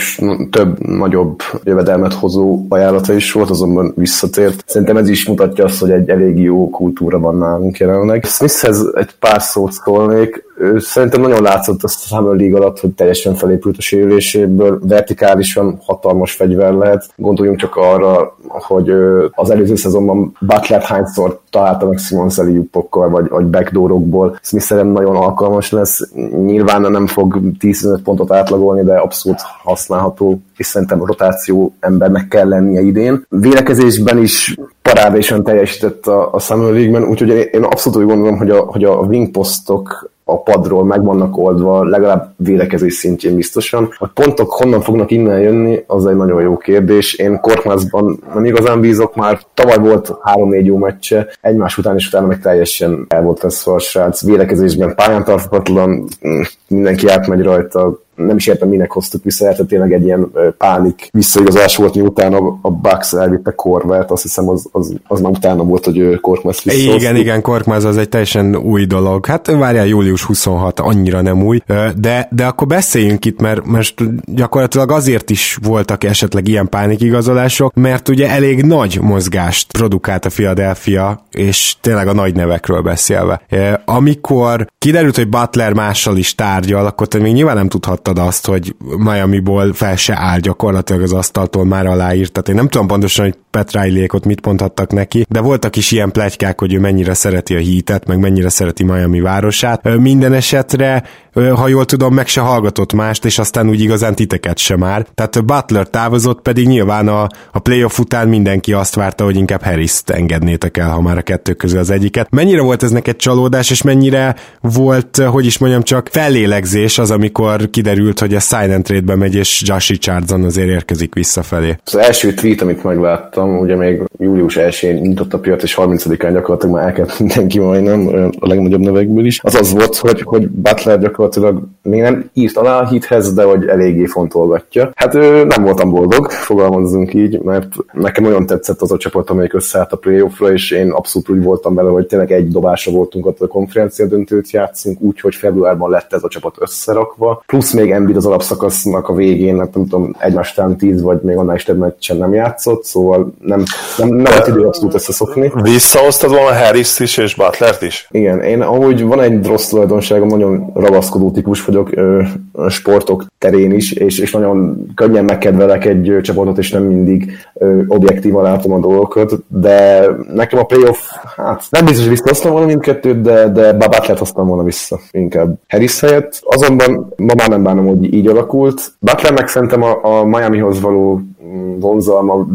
több nagyobb jövedelmet hozó ajánlata is volt, azonban visszatért. Szerintem ez is mutatja azt, hogy egy elég jó kultúra van nálunk jelenleg. Smithhez egy pár szót szólnék. Ő szerintem nagyon látszott azt a Summer League alatt, hogy teljesen felépült a sérüléséből. Vertikálisan hatalmas fegyver lehet. Gondoljunk csak arra, hogy az előző szezonban Butler hányszor találta meg Simon Eliupokkal, vagy, vagy backdoorokból. Smith nagyon alkalmas lesz. Nyilván nem fog 10 pontot átlagolni, de abszolút használható, és szerintem rotáció embernek kell lennie idén. Vélekezésben is parádésen teljesített a, a Summer League-ben, úgyhogy én abszolút úgy gondolom, hogy a, hogy a wingpostok a padról meg vannak oldva, legalább vélekezés szintjén biztosan. A pontok honnan fognak innen jönni, az egy nagyon jó kérdés. Én Korkmazban nem igazán bízok, már tavaly volt három-négy jó meccse, egymás után és utána meg teljesen el volt ez a srác. Vélekezésben pályán tarthatatlan, mindenki átmegy rajta, nem is értem, minek hoztuk vissza, mert tényleg egy ilyen pánik visszaigazás volt, miután a, a Bucks elvitte Korvát, azt hiszem az, az, az már utána volt, hogy Korkmaz vissza. Igen, igen, Korkmaz az egy teljesen új dolog. Hát várjál, július 26, annyira nem új, de, de akkor beszéljünk itt, mert most gyakorlatilag azért is voltak esetleg ilyen pánikigazolások, mert ugye elég nagy mozgást produkált a Philadelphia, és tényleg a nagy nevekről beszélve. Amikor kiderült, hogy Butler mással is tárgyal, akkor te még nyilván nem tudhatta láttad azt, hogy Miami-ból fel se áll gyakorlatilag az asztaltól már aláírt. Tehát én nem tudom pontosan, hogy Pat Riley-ékot mit mondhattak neki, de voltak is ilyen plegykák, hogy ő mennyire szereti a hítet, meg mennyire szereti Miami városát. Minden esetre, ha jól tudom, meg se hallgatott mást, és aztán úgy igazán titeket sem már. Tehát Butler távozott, pedig nyilván a, a playoff után mindenki azt várta, hogy inkább Harris-t engednétek el, ha már a kettő közül az egyiket. Mennyire volt ez neked csalódás, és mennyire volt, hogy is mondjam, csak fellélegzés az, amikor kiderült, hogy a silent trade-be megy, és Josh Richardson azért érkezik visszafelé? Az első tweet, amit megláttam, láttam, ugye még július 1-én nyitott a piac, és 30-án gyakorlatilag már elkezd mindenki majdnem, a legnagyobb nevekből is. Az az volt, hogy, hogy Butler gyakorlatilag még nem írt alá a hithez, de hogy eléggé fontolgatja. Hát nem voltam boldog, fogalmazzunk így, mert nekem olyan tetszett az a csapat, amelyik összeállt a playoffra, és én abszolút úgy voltam vele, hogy tényleg egy dobásra voltunk ott a konferencia döntőt játszunk, úgyhogy februárban lett ez a csapat összerakva. Plusz még Embiid az alapszakasznak a végén, hát nem tudom, egymás után tíz vagy még annál is több meccsen nem játszott, szóval nem, nem, nem volt idő abszolút összeszokni. Visszahoztad volna harris is és Butlert is? Igen, én amúgy van egy rossz tulajdonságom, nagyon ragaszkodó típus vagyok ö, sportok terén is, és, és nagyon könnyen megkedvelek egy csapatot, és nem mindig ö, objektívan látom a dolgokat, de nekem a playoff, hát nem biztos, hogy visszahoztam volna mindkettőt, de, de Butlert hoztam volna vissza inkább Harris helyett. Azonban ma már nem bánom, hogy így alakult. Butlernek szerintem a, a Miamihoz való vonzalma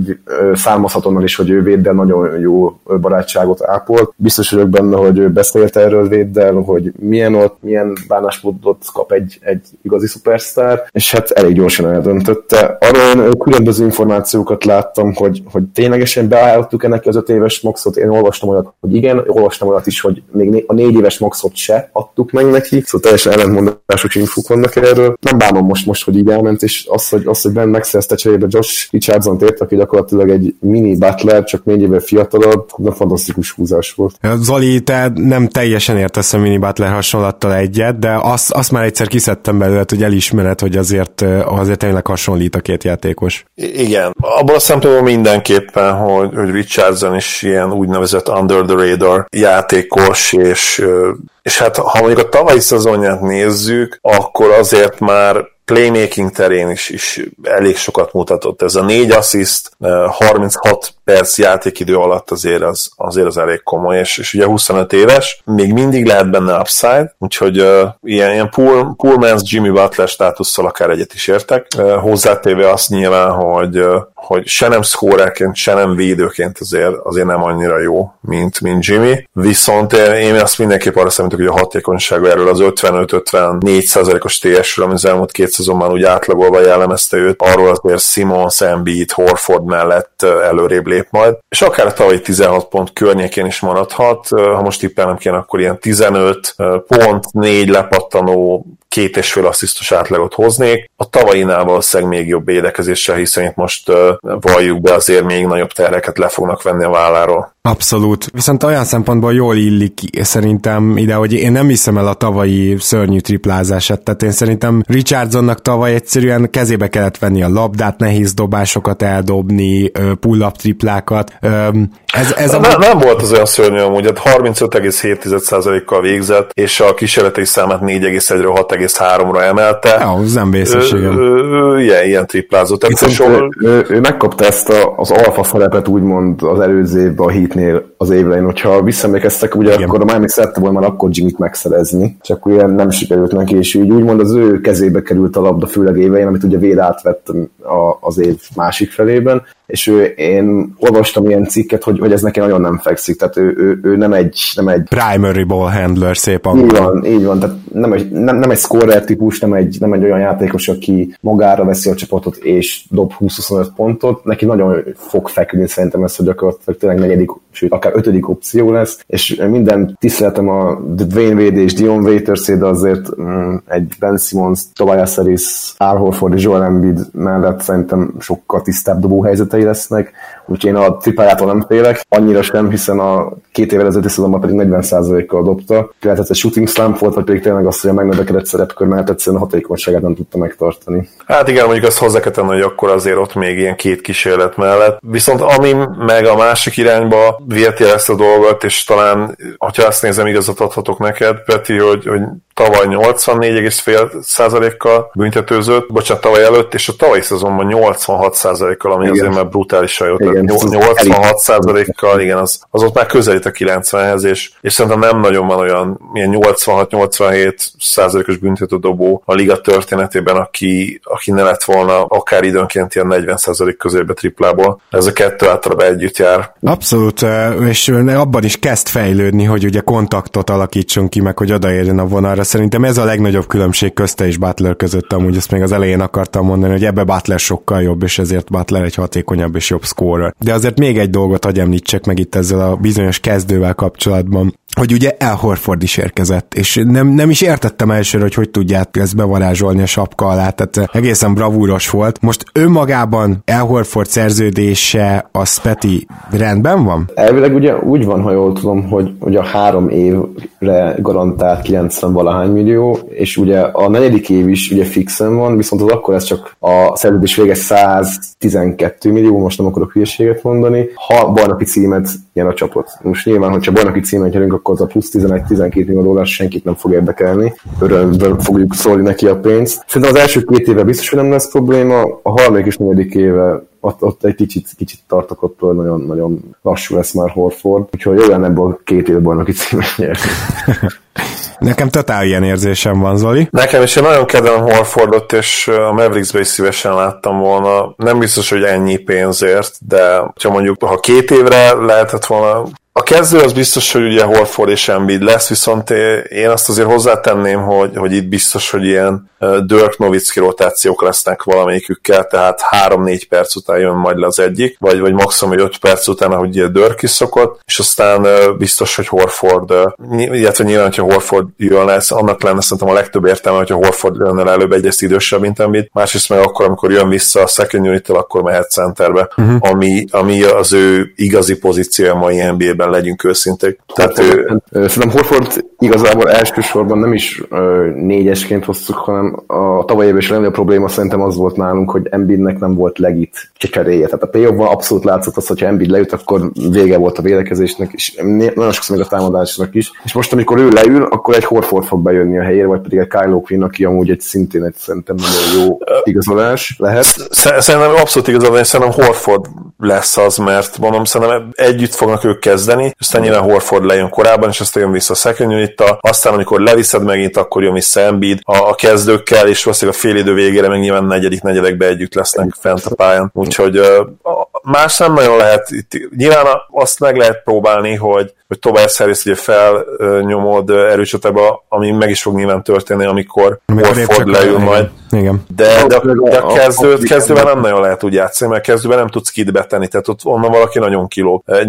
származhat onnan is, hogy ő Véddel nagyon jó barátságot ápolt. Biztos vagyok benne, hogy ő beszélt erről Véddel, hogy milyen ott, milyen bánásmódot kap egy, egy igazi szupersztár, és hát elég gyorsan eldöntötte. Arról különböző információkat láttam, hogy, hogy ténylegesen beállítottuk ennek az öt éves maxot. Én olvastam olyat, hogy igen, olvastam olyat is, hogy még a négy éves maxot se adtuk meg neki, szóval teljesen ellentmondásos infók vannak erről. Nem bánom most, most, hogy így elment, és az, hogy, az, hogy Ben megszerezte cserébe Josh Richardson ért, aki gyakorlatilag egy mini Butler, csak négy éve fiatalabb, de fantasztikus húzás volt. Zoli, te nem teljesen értesz a mini Butler hasonlattal egyet, de azt, azt már egyszer kiszedtem belőle, hogy elismered, hogy azért, azért tényleg hasonlít a két játékos. Igen, abból a szempontból mindenképpen, hogy, hogy Richardson is ilyen úgynevezett under the radar játékos, és és hát ha mondjuk a tavalyi szezonját nézzük, akkor azért már playmaking terén is, is elég sokat mutatott. Ez a négy assist, 36 perc játékidő alatt azért az, azért az elég komoly, és, és ugye 25 éves, még mindig lehet benne upside, úgyhogy uh, ilyen, ilyen pool, pool Jimmy Butler státusszal akár egyet is értek. Uh, hozzátéve azt nyilván, hogy, uh, hogy se nem szkórerként, se nem védőként azért, azért nem annyira jó, mint, mint Jimmy. Viszont én azt mindenképp arra számítok, hogy a hatékonysága erről az 55-54 os TS-ről, ami az elmúlt két szezonban úgy átlagolva jellemezte őt, arról azért Simons, Embiid, Horford mellett előrébb lép majd. És akár a tavalyi 16 pont környékén is maradhat, ha most tippelnem kéne, akkor ilyen 15 pont, 4 lepattanó, két és fél asszisztos átlagot hoznék. A tavainál valószínűleg még jobb védekezéssel, hiszen itt most uh, valljuk be azért még nagyobb terheket le fognak venni a válláról. Abszolút. Viszont olyan szempontból jól illik szerintem ide, hogy én nem hiszem el a tavalyi szörnyű triplázását, tehát én szerintem Richardsonnak tavaly egyszerűen kezébe kellett venni a labdát, nehéz dobásokat eldobni, pull-up triplákat. Ez, ez a... nem, nem volt az olyan szörnyű amúgy, 35,7%-kal hát végzett, és a kísérletei számát 4,1-ről 6,3-ra emelte. Ja, az nem vészes, igen. Ilyen, ilyen triplázott. Viszont ő, ő, ő, megkapta ezt a, az alfa szerepet úgymond az előző évben a hitnél az évlein. Hogyha visszaemlékeztek, ugye Igen. akkor a Miami szerte volna már akkor Jimmy-t megszerezni, csak ugye nem sikerült neki, és úgy úgymond az ő kezébe került a labda, főleg évein, amit ugye Véd átvett a, az év másik felében, és ő, én olvastam ilyen cikket, hogy, hogy ez neki nagyon nem fekszik, tehát ő, ő, ő nem egy... Nem egy Primary ball handler szép angol. Így van, így van, tehát nem egy, nem, nem egy scorer típus, nem egy, nem egy olyan játékos, aki magára veszi a csapatot és dob 20-25 pontot, neki nagyon fog feküdni szerintem ez, hogy gyakorlatilag tényleg negyedik, sőt akár ötödik opció lesz, és minden tiszteletem a Dwayne Wade és Dion waiters de azért mm, egy Ben Simmons, Tobias Harris, Al Horford és Joel Embiid mellett szerintem sokkal tisztább dobó helyzetei lesznek, úgyhogy én a triplájától nem félek, annyira sem, hiszen a két évvel ezelőtti szezonban pedig 40%-kal dobta. Lehet, egy shooting slump volt, vagy pedig tényleg azt, hogy a megnövekedett szerepkör mellett egyszerűen a hatékonyságát nem tudta megtartani. Hát igen, mondjuk azt hozzá kell tenni, hogy akkor azért ott még ilyen két kísérlet mellett. Viszont ami meg a másik irányba viheti ezt a dolgot, és talán, ha azt nézem, igazat adhatok neked, Peti, hogy, hogy tavaly 84,5%-kal büntetőzött, bocsánat, tavaly előtt, és a tavalyi szezonban 86%-kal, ami igen. azért már brutálisan jó. Igen, 86%-kal, igen, az, az ott már közelít a 90-hez, és, és szerintem nem nagyon van olyan ilyen 86-87%-os büntetődobó a liga történetében, aki, aki ne lett volna akár időnként ilyen 40% közébe triplából. Ez a kettő általában együtt jár. Abszolút, és abban is kezd fejlődni, hogy ugye kontaktot alakítson ki, meg hogy odaérjen a vonalra szerintem ez a legnagyobb különbség közte és Butler között, amúgy ezt még az elején akartam mondani, hogy ebbe Butler sokkal jobb, és ezért Butler egy hatékonyabb és jobb De azért még egy dolgot hagyj említsek meg itt ezzel a bizonyos kezdővel kapcsolatban hogy ugye El Horford is érkezett, és nem, nem is értettem elsőre, hogy hogy tudják ezt bevarázsolni a sapka alá, tehát egészen bravúros volt. Most önmagában El Horford szerződése a Speti rendben van? Elvileg ugye úgy van, ha jól tudom, hogy, hogy a három évre garantált 90 valahány millió, és ugye a negyedik év is ugye fixen van, viszont az akkor ez csak a szerződés vége 112 millió, most nem akarok hülyeséget mondani, ha bajnoki címet nyer a csapat. Most nyilván, hogyha bajnoki címet nyerünk, akkor az a plusz 11-12 millió dollár senkit nem fog érdekelni. Örömből fogjuk szólni neki a pénzt. Szerintem az első két éve biztos, hogy nem lesz probléma, a harmadik és negyedik éve ott, ott egy kicsit, kicsit tartok attól, nagyon, nagyon lassú lesz már Horford, úgyhogy olyan ebből két év bajnoki címet nyerni. Nekem totál ilyen érzésem van, Zoli. Nekem is én nagyon kedvelem Horfordot, és a Mavericksbe is szívesen láttam volna. Nem biztos, hogy ennyi pénzért, de ha mondjuk, ha két évre lehetett volna a kezdő az biztos, hogy ugye Horford és Embiid lesz, viszont én azt azért hozzátenném, hogy, hogy itt biztos, hogy ilyen Dirk Nowitzki rotációk lesznek valamelyikükkel, tehát 3-4 perc után jön majd le az egyik, vagy, vagy maximum 5 perc után, ahogy ugye Dirk is szokott, és aztán biztos, hogy Horford, illetve nyilván, hogyha Horford jön lesz, annak lenne szerintem a legtöbb értelme, hogyha Horford jön el előbb egyrészt idősebb, mint Embiid, másrészt meg akkor, amikor jön vissza a second unit akkor mehet centerbe, uh-huh. ami, ami az ő igazi pozíciója mai NBA-ben ebben legyünk őszinték. Tehát ő... Szerintem Horford igazából elsősorban nem is ö, négyesként hoztuk, hanem a tavalyi évben is a probléma szerintem az volt nálunk, hogy Embiidnek nem volt legit cseréje. Tehát a play abszolút látszott az, hogyha Embiid leült, akkor vége volt a védekezésnek, és nagyon sokszor még a támadásnak is. És most, amikor ő leül, akkor egy Horford fog bejönni a helyére, vagy pedig egy Kylo Quinn, aki amúgy egy szintén egy szerintem nagyon jó igazolás lehet. Szerintem abszolút igazolás, szerintem Horford lesz az, mert mondom, szerintem együtt fognak ők kezdeni, aztán nyilván Horford lejön korábban, és aztán jön vissza a second unit aztán amikor leviszed megint, akkor jön vissza Embiid a, a kezdőkkel, és valószínűleg a fél idő végére meg nyilván negyedik, negyedekbe együtt lesznek fent a pályán. Úgyhogy más nem nagyon lehet, itt, nyilván azt meg lehet próbálni, hogy hogy Tobias Harris ugye felnyomod erőcsatába, ami meg is fog nyilván történni, amikor Warford leül majd. Igen. De, de, de a kezdőt, kezdőben nem nagyon lehet úgy játszani, mert kezdőben nem tudsz kit betenni, tehát ott onnan valaki nagyon kiló. Egy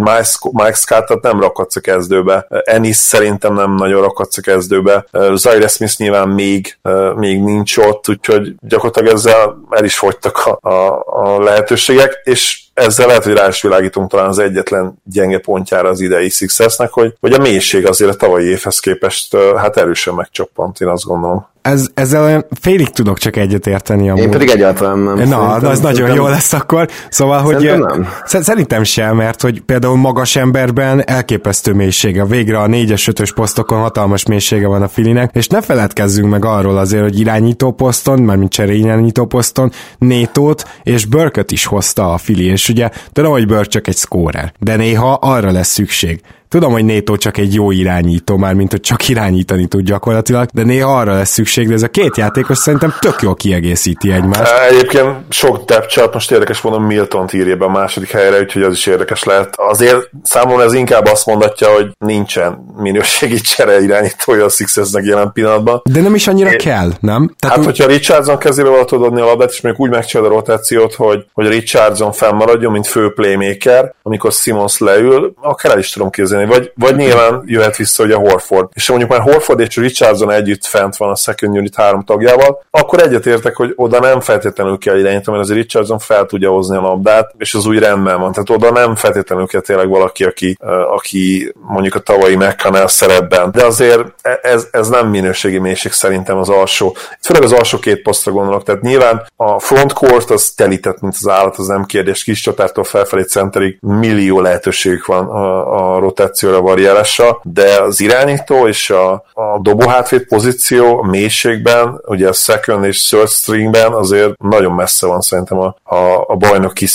Mike Scottot nem rakadsz a kezdőbe, Ennis szerintem nem nagyon rakadsz a kezdőbe, Zaire Smith nyilván még, még nincs ott, úgyhogy gyakorlatilag ezzel el is fogytak a, a, a lehetőségek, és ezzel lehet, hogy rá is világítunk talán az egyetlen gyenge pontjára az idei Sixersnek, hogy, hogy a mélység azért a tavalyi évhez képest hát erősen megcsoppant, én azt gondolom ez, ezzel olyan félig tudok csak egyet érteni. Amúgy. Én pedig egyáltalán nem. Na, az nagyon jó lesz akkor. Szóval, hogy szerintem, nem. szerintem sem, mert hogy például magas emberben elképesztő mélysége. Végre a 4-es, 5-ös posztokon hatalmas mélysége van a Filinek, és ne feledkezzünk meg arról azért, hogy irányító poszton, mármint cserély irányító poszton, Nétót és Börköt is hozta a Fili, és ugye tudom, hogy Börk csak egy scorer, de néha arra lesz szükség. Tudom, hogy Néto csak egy jó irányító, már mint hogy csak irányítani tud gyakorlatilag, de néha arra lesz szükség, de ez a két játékos szerintem tök jól kiegészíti egymást. Egyébként sok depth most érdekes mondom, Milton írja be a második helyre, úgyhogy az is érdekes lehet. Azért számomra ez inkább azt mondatja, hogy nincsen minőségi csere irányítója a Sixersnek jelen pillanatban. De nem is annyira é, kell, nem? Tehát hát, úgy... hogyha Richardson kezébe való tudod adni a labdát, és még úgy megcsinálod a rotációt, hogy, hogy Richardson fennmaradjon, mint fő playmaker, amikor Simons leül, akár el is tudom képzelni kezdeni, vagy, vagy nyilván jöhet vissza hogy a Horford. És mondjuk már Horford és Richardson együtt fent van a second unit három tagjával, akkor egyetértek, hogy oda nem feltétlenül kell irányítani, mert az Richardson fel tudja hozni a labdát, és az új rendben van. Tehát oda nem feltétlenül kell tényleg valaki, aki, aki mondjuk a tavalyi McConnell szerepben. De azért e, ez, ez nem minőségi mélység szerintem az alsó. Főleg az alsó két posztra gondolok. Tehát nyilván a frontcourt az telített, mint az állat, az nem kérdés. Kis csatártól felfelé centerig millió lehetőségük van a, a rotáció rotációra, variálásra, de az irányító és a, a dobóhátvét pozíció a mélységben, ugye a second és third stringben azért nagyon messze van szerintem a, a, a bajnoki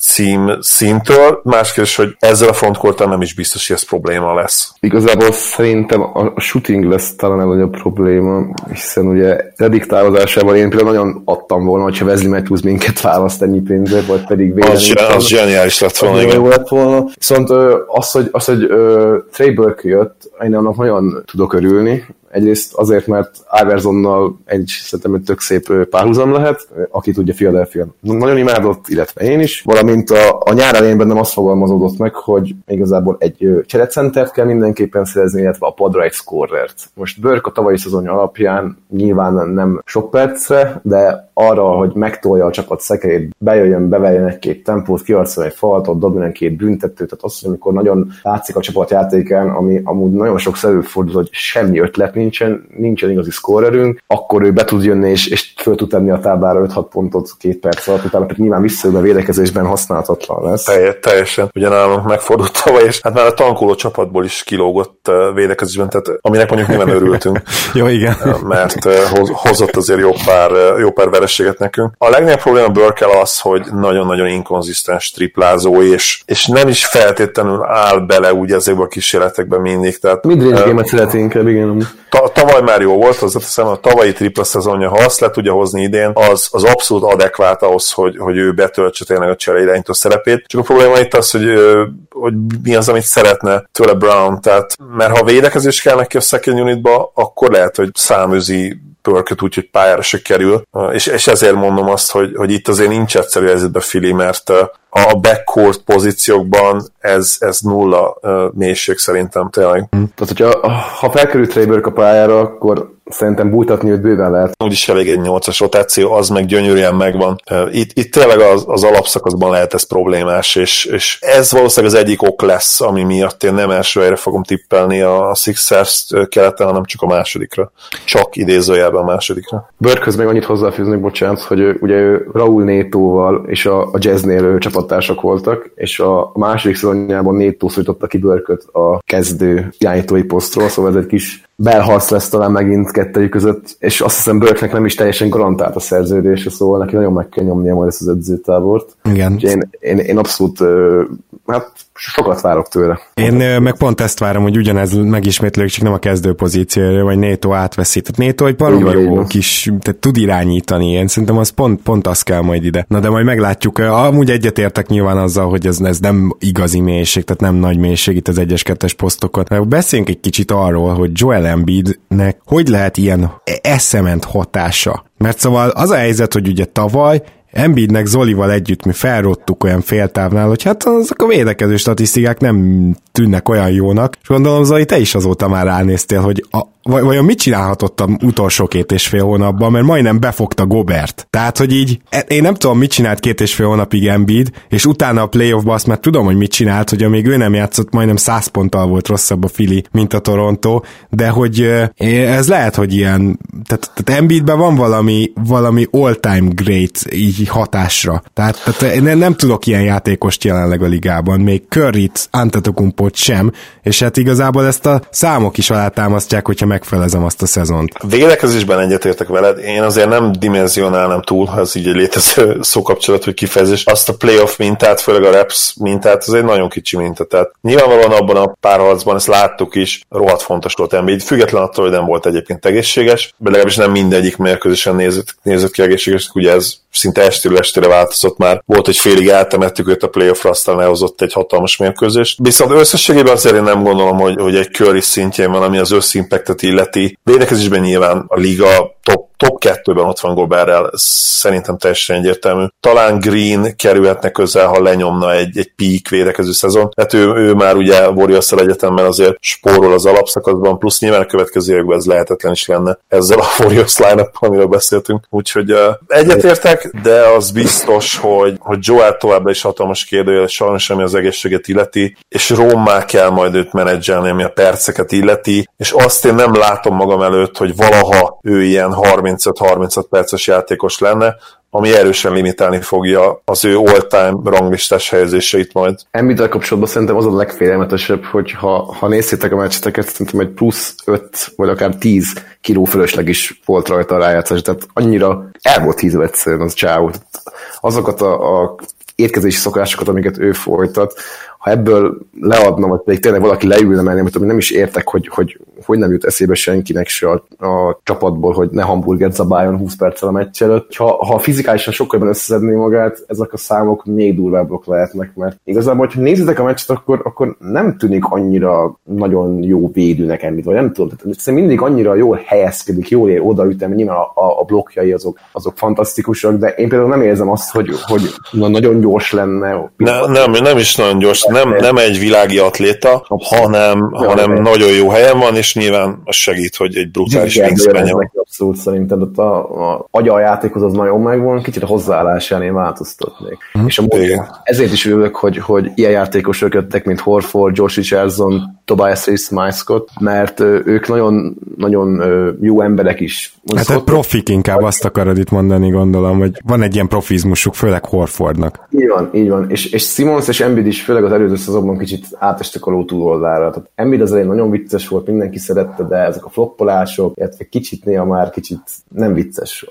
cím szintől. Más kérdés, hogy ezzel a frontkorttal nem is biztos, hogy ez probléma lesz. Igazából szerintem a shooting lesz talán a nagyobb probléma, hiszen ugye prediktálozásában én például nagyon adtam volna, hogyha Wesley Matthews minket választ ennyi pénzért, vagy pedig védelmi. Az, az zseniális lett volna, igen. Jó lett volna. Viszont az, hogy, az, hogy uh, Trey Burke jött, én annak nagyon tudok örülni, Egyrészt azért, mert Iversonnal egy szerintem egy tök szép párhuzam lehet, aki tudja Philadelphia nagyon imádott, illetve én is, valamint a, a nyár elején bennem azt fogalmazódott meg, hogy igazából egy cserecentert kell mindenképpen szerezni, illetve a padra egy scorert. Most Burke a tavalyi szezonja alapján nyilván nem sok percre, de arra, hogy megtolja a csapat szekerét, bejöjjön, beveljen egy-két tempót, kiarcol egy faltot, dobjon egy-két büntetőt, tehát azt, amikor nagyon látszik a csapat játékán, ami amúgy nagyon sok előfordul, hogy semmi ötlet nincsen, nincsen igazi szkórerünk, akkor ő be tud jönni és, és föl tud tenni a táblára 5-6 pontot két perc alatt, utána pedig nyilván visszajön a védekezésben használhatatlan lesz. Teljes, teljesen. Ugye nálunk megfordult tavaly, és hát már a tankoló csapatból is kilógott védekezésben, tehát aminek mondjuk nyilván örültünk. jó, igen. Mert hozott azért jó pár, jó pár vereséget nekünk. A legnagyobb probléma Burkel az, hogy nagyon-nagyon inkonzisztens triplázó, és, és nem is feltétlenül áll bele úgy ezekbe a kísérletekben mindig. Tehát, Midrange uh, szeret inkább, igen. Ta, tavaly már jó volt, hiszem a tavalyi tripla szezonja, ha azt le tudja hozni idén, az, az abszolút adekvát ahhoz, hogy, hogy ő betöltse tényleg a csere irányító szerepét. Csak a probléma itt az, hogy, hogy mi az, amit szeretne tőle Brown, tehát mert ha védekezés kell neki a second unitba, akkor lehet, hogy száműzi pörköt úgy, hogy pályára se kerül, és, és ezért mondom azt, hogy, hogy itt azért nincs egyszerű helyzetben Fili, mert a backcourt pozíciókban ez, ez nulla mélység szerintem tényleg. Tehát, hogyha ha felkerült Trey a pályára, akkor szerintem bújtatni őt bőven lehet. Úgyis elég egy 8-as rotáció, az meg gyönyörűen megvan. Itt, itt tényleg az, az alapszakaszban lehet ez problémás, és, és ez valószínűleg az egyik ok lesz, ami miatt én nem első helyre fogom tippelni a Sixers keleten, hanem csak a másodikra. Csak idézőjelben a másodikra. Börköz még annyit hozzáfűzni, bocsánat, hogy ő, ugye ő Raúl Nétóval és a, a jazznél ő csapattársak voltak, és a második szezonjában Nétó szólította ki Börköt a kezdő irányítói posztról, szóval ez egy kis belharc lesz talán megint kettőjük között, és azt hiszem Burke nem is teljesen garantált a szerződése, szóval neki nagyon meg kell nyomnia majd ezt az edzőtábort. Igen. én, én, én abszolút, hát sokat várok tőle. Én meg pont ezt várom, hogy ugyanez megismétlődik, csak nem a kezdő pozícióra, vagy Néto átveszi. Tehát Néto egy baromi jó kis, tehát tud irányítani, én szerintem az pont, pont az kell majd ide. Na de majd meglátjuk. Amúgy egyetértek nyilván azzal, hogy ez, ez nem igazi mélység, tehát nem nagy mélység itt az egyes-kettes posztokon. Beszéljünk egy kicsit arról, hogy Joel Embiidnek hogy lehet ilyen eszement hatása. Mert szóval az a helyzet, hogy ugye tavaly Embiidnek Zolival együtt mi felrottuk olyan féltávnál, hogy hát azok a védekező statisztikák nem tűnnek olyan jónak, és gondolom Zoli, te is azóta már ránéztél, hogy a, vajon mit csinálhatott a utolsó két és fél hónapban, mert majdnem befogta Gobert. Tehát, hogy így, e, én nem tudom, mit csinált két és fél hónapig Embiid, és utána a playoffba azt már tudom, hogy mit csinált, hogy amíg ő nem játszott, majdnem száz ponttal volt rosszabb a Fili, mint a Toronto, de hogy ez lehet, hogy ilyen, tehát, tehát Embiidben van valami, valami all-time great így hatásra. Tehát, tehát én nem tudok ilyen játékost jelenleg a ligában, még Curryt, Antetokumpot sem, és hát igazából ezt a számok is alátámasztják, hogyha megfelezem azt a szezont. Védekezésben egyetértek veled, én azért nem dimenzionálnám túl, ha ez így egy létező szókapcsolat, hogy kifejezés. Azt a playoff mintát, főleg a reps mintát, az egy nagyon kicsi minta. Tehát nyilvánvalóan abban a párharcban, ezt láttuk is, rohadt fontos volt Embiid, független attól, hogy nem volt egyébként egészséges, de legalábbis nem mindegyik mérkőzésen nézett, nézett ki egészséges, ugye ez szinte estéről estére változott már. Volt, hogy félig eltemettük őt a playoffra, aztán lehozott egy hatalmas mérkőzést. Viszont összességében azért én nem gondolom, hogy, hogy egy Curry szintjén van, ami az összimpactet illeti. Védekezésben nyilván a liga top top 2-ben ott van Goberrel, szerintem teljesen egyértelmű. Talán Green kerülhetne közel, ha lenyomna egy, egy peak védekező szezon. Hát ő, ő már ugye warriors egyetemben azért spórol az alapszakaszban, plusz nyilván a következő években ez lehetetlen is lenne ezzel a Warriors line amiről beszéltünk. Úgyhogy uh, egyetértek, de az biztos, hogy, hogy Joel továbbra is hatalmas kérdőjel, sajnos ami az egészséget illeti, és Rómmá kell majd őt menedzselni, ami a perceket illeti, és azt én nem látom magam előtt, hogy valaha ő ilyen 30 35-36 perces játékos lenne, ami erősen limitálni fogja az ő all-time ranglistás helyezéseit majd. Embiid kapcsolatban szerintem az a legfélelmetesebb, hogy ha, ha nézzétek a meccseteket, szerintem egy plusz 5 vagy akár 10 kiló fölösleg is volt rajta a rájátszás, tehát annyira el volt hízva egyszerűen az csáó. Azokat a, a étkezési szokásokat, amiket ő folytat, ha ebből leadna, vagy pedig tényleg valaki leülne mellé, amit nem is értek, hogy, hogy hogy nem jut eszébe senkinek se a, a csapatból, hogy ne hamburgert zabáljon 20 perccel a meccs előtt. Ha, ha fizikálisan sokkal jobban összeszedné magát, ezek a számok még durvábbak lehetnek, mert igazából, hogyha nézitek a meccset, akkor, akkor nem tűnik annyira nagyon jó védőnek emmit, vagy nem tudom, tehát mindig annyira jól helyezkedik, jól ér odaütem, nyilván a, a, a blokkjai azok, azok fantasztikusak, de én például nem érzem azt, hogy, hogy nagyon gyors lenne. Ne, nem, nem is nagyon gyors, nem, nem egy világi atléta, hanem, hanem nagyon jó helyen van, és nyilván az segít, hogy egy brutális wingspan Abszolút szerintem ott a, a agya a játékhoz az nagyon megvan, kicsit a hozzáállásán én változtatnék. Mm. És amúgy ezért is örülök, hogy, hogy ilyen játékosok jöttek, mint Horford, Josh Richardson, Tobias Reese, Mike Scott, mert ők nagyon, nagyon jó emberek is. Hát Scott... profik inkább azt akarod itt mondani, gondolom, hogy van egy ilyen profizmusuk, főleg Horfordnak. Így van, így van. És, és Simons és Embiid is főleg az előző szezonban kicsit átestek a ló túloldára. Tehát Embiid az elején nagyon vicces volt, mindenki szerette, de ezek a floppolások, illetve kicsit néha már kicsit nem vicces,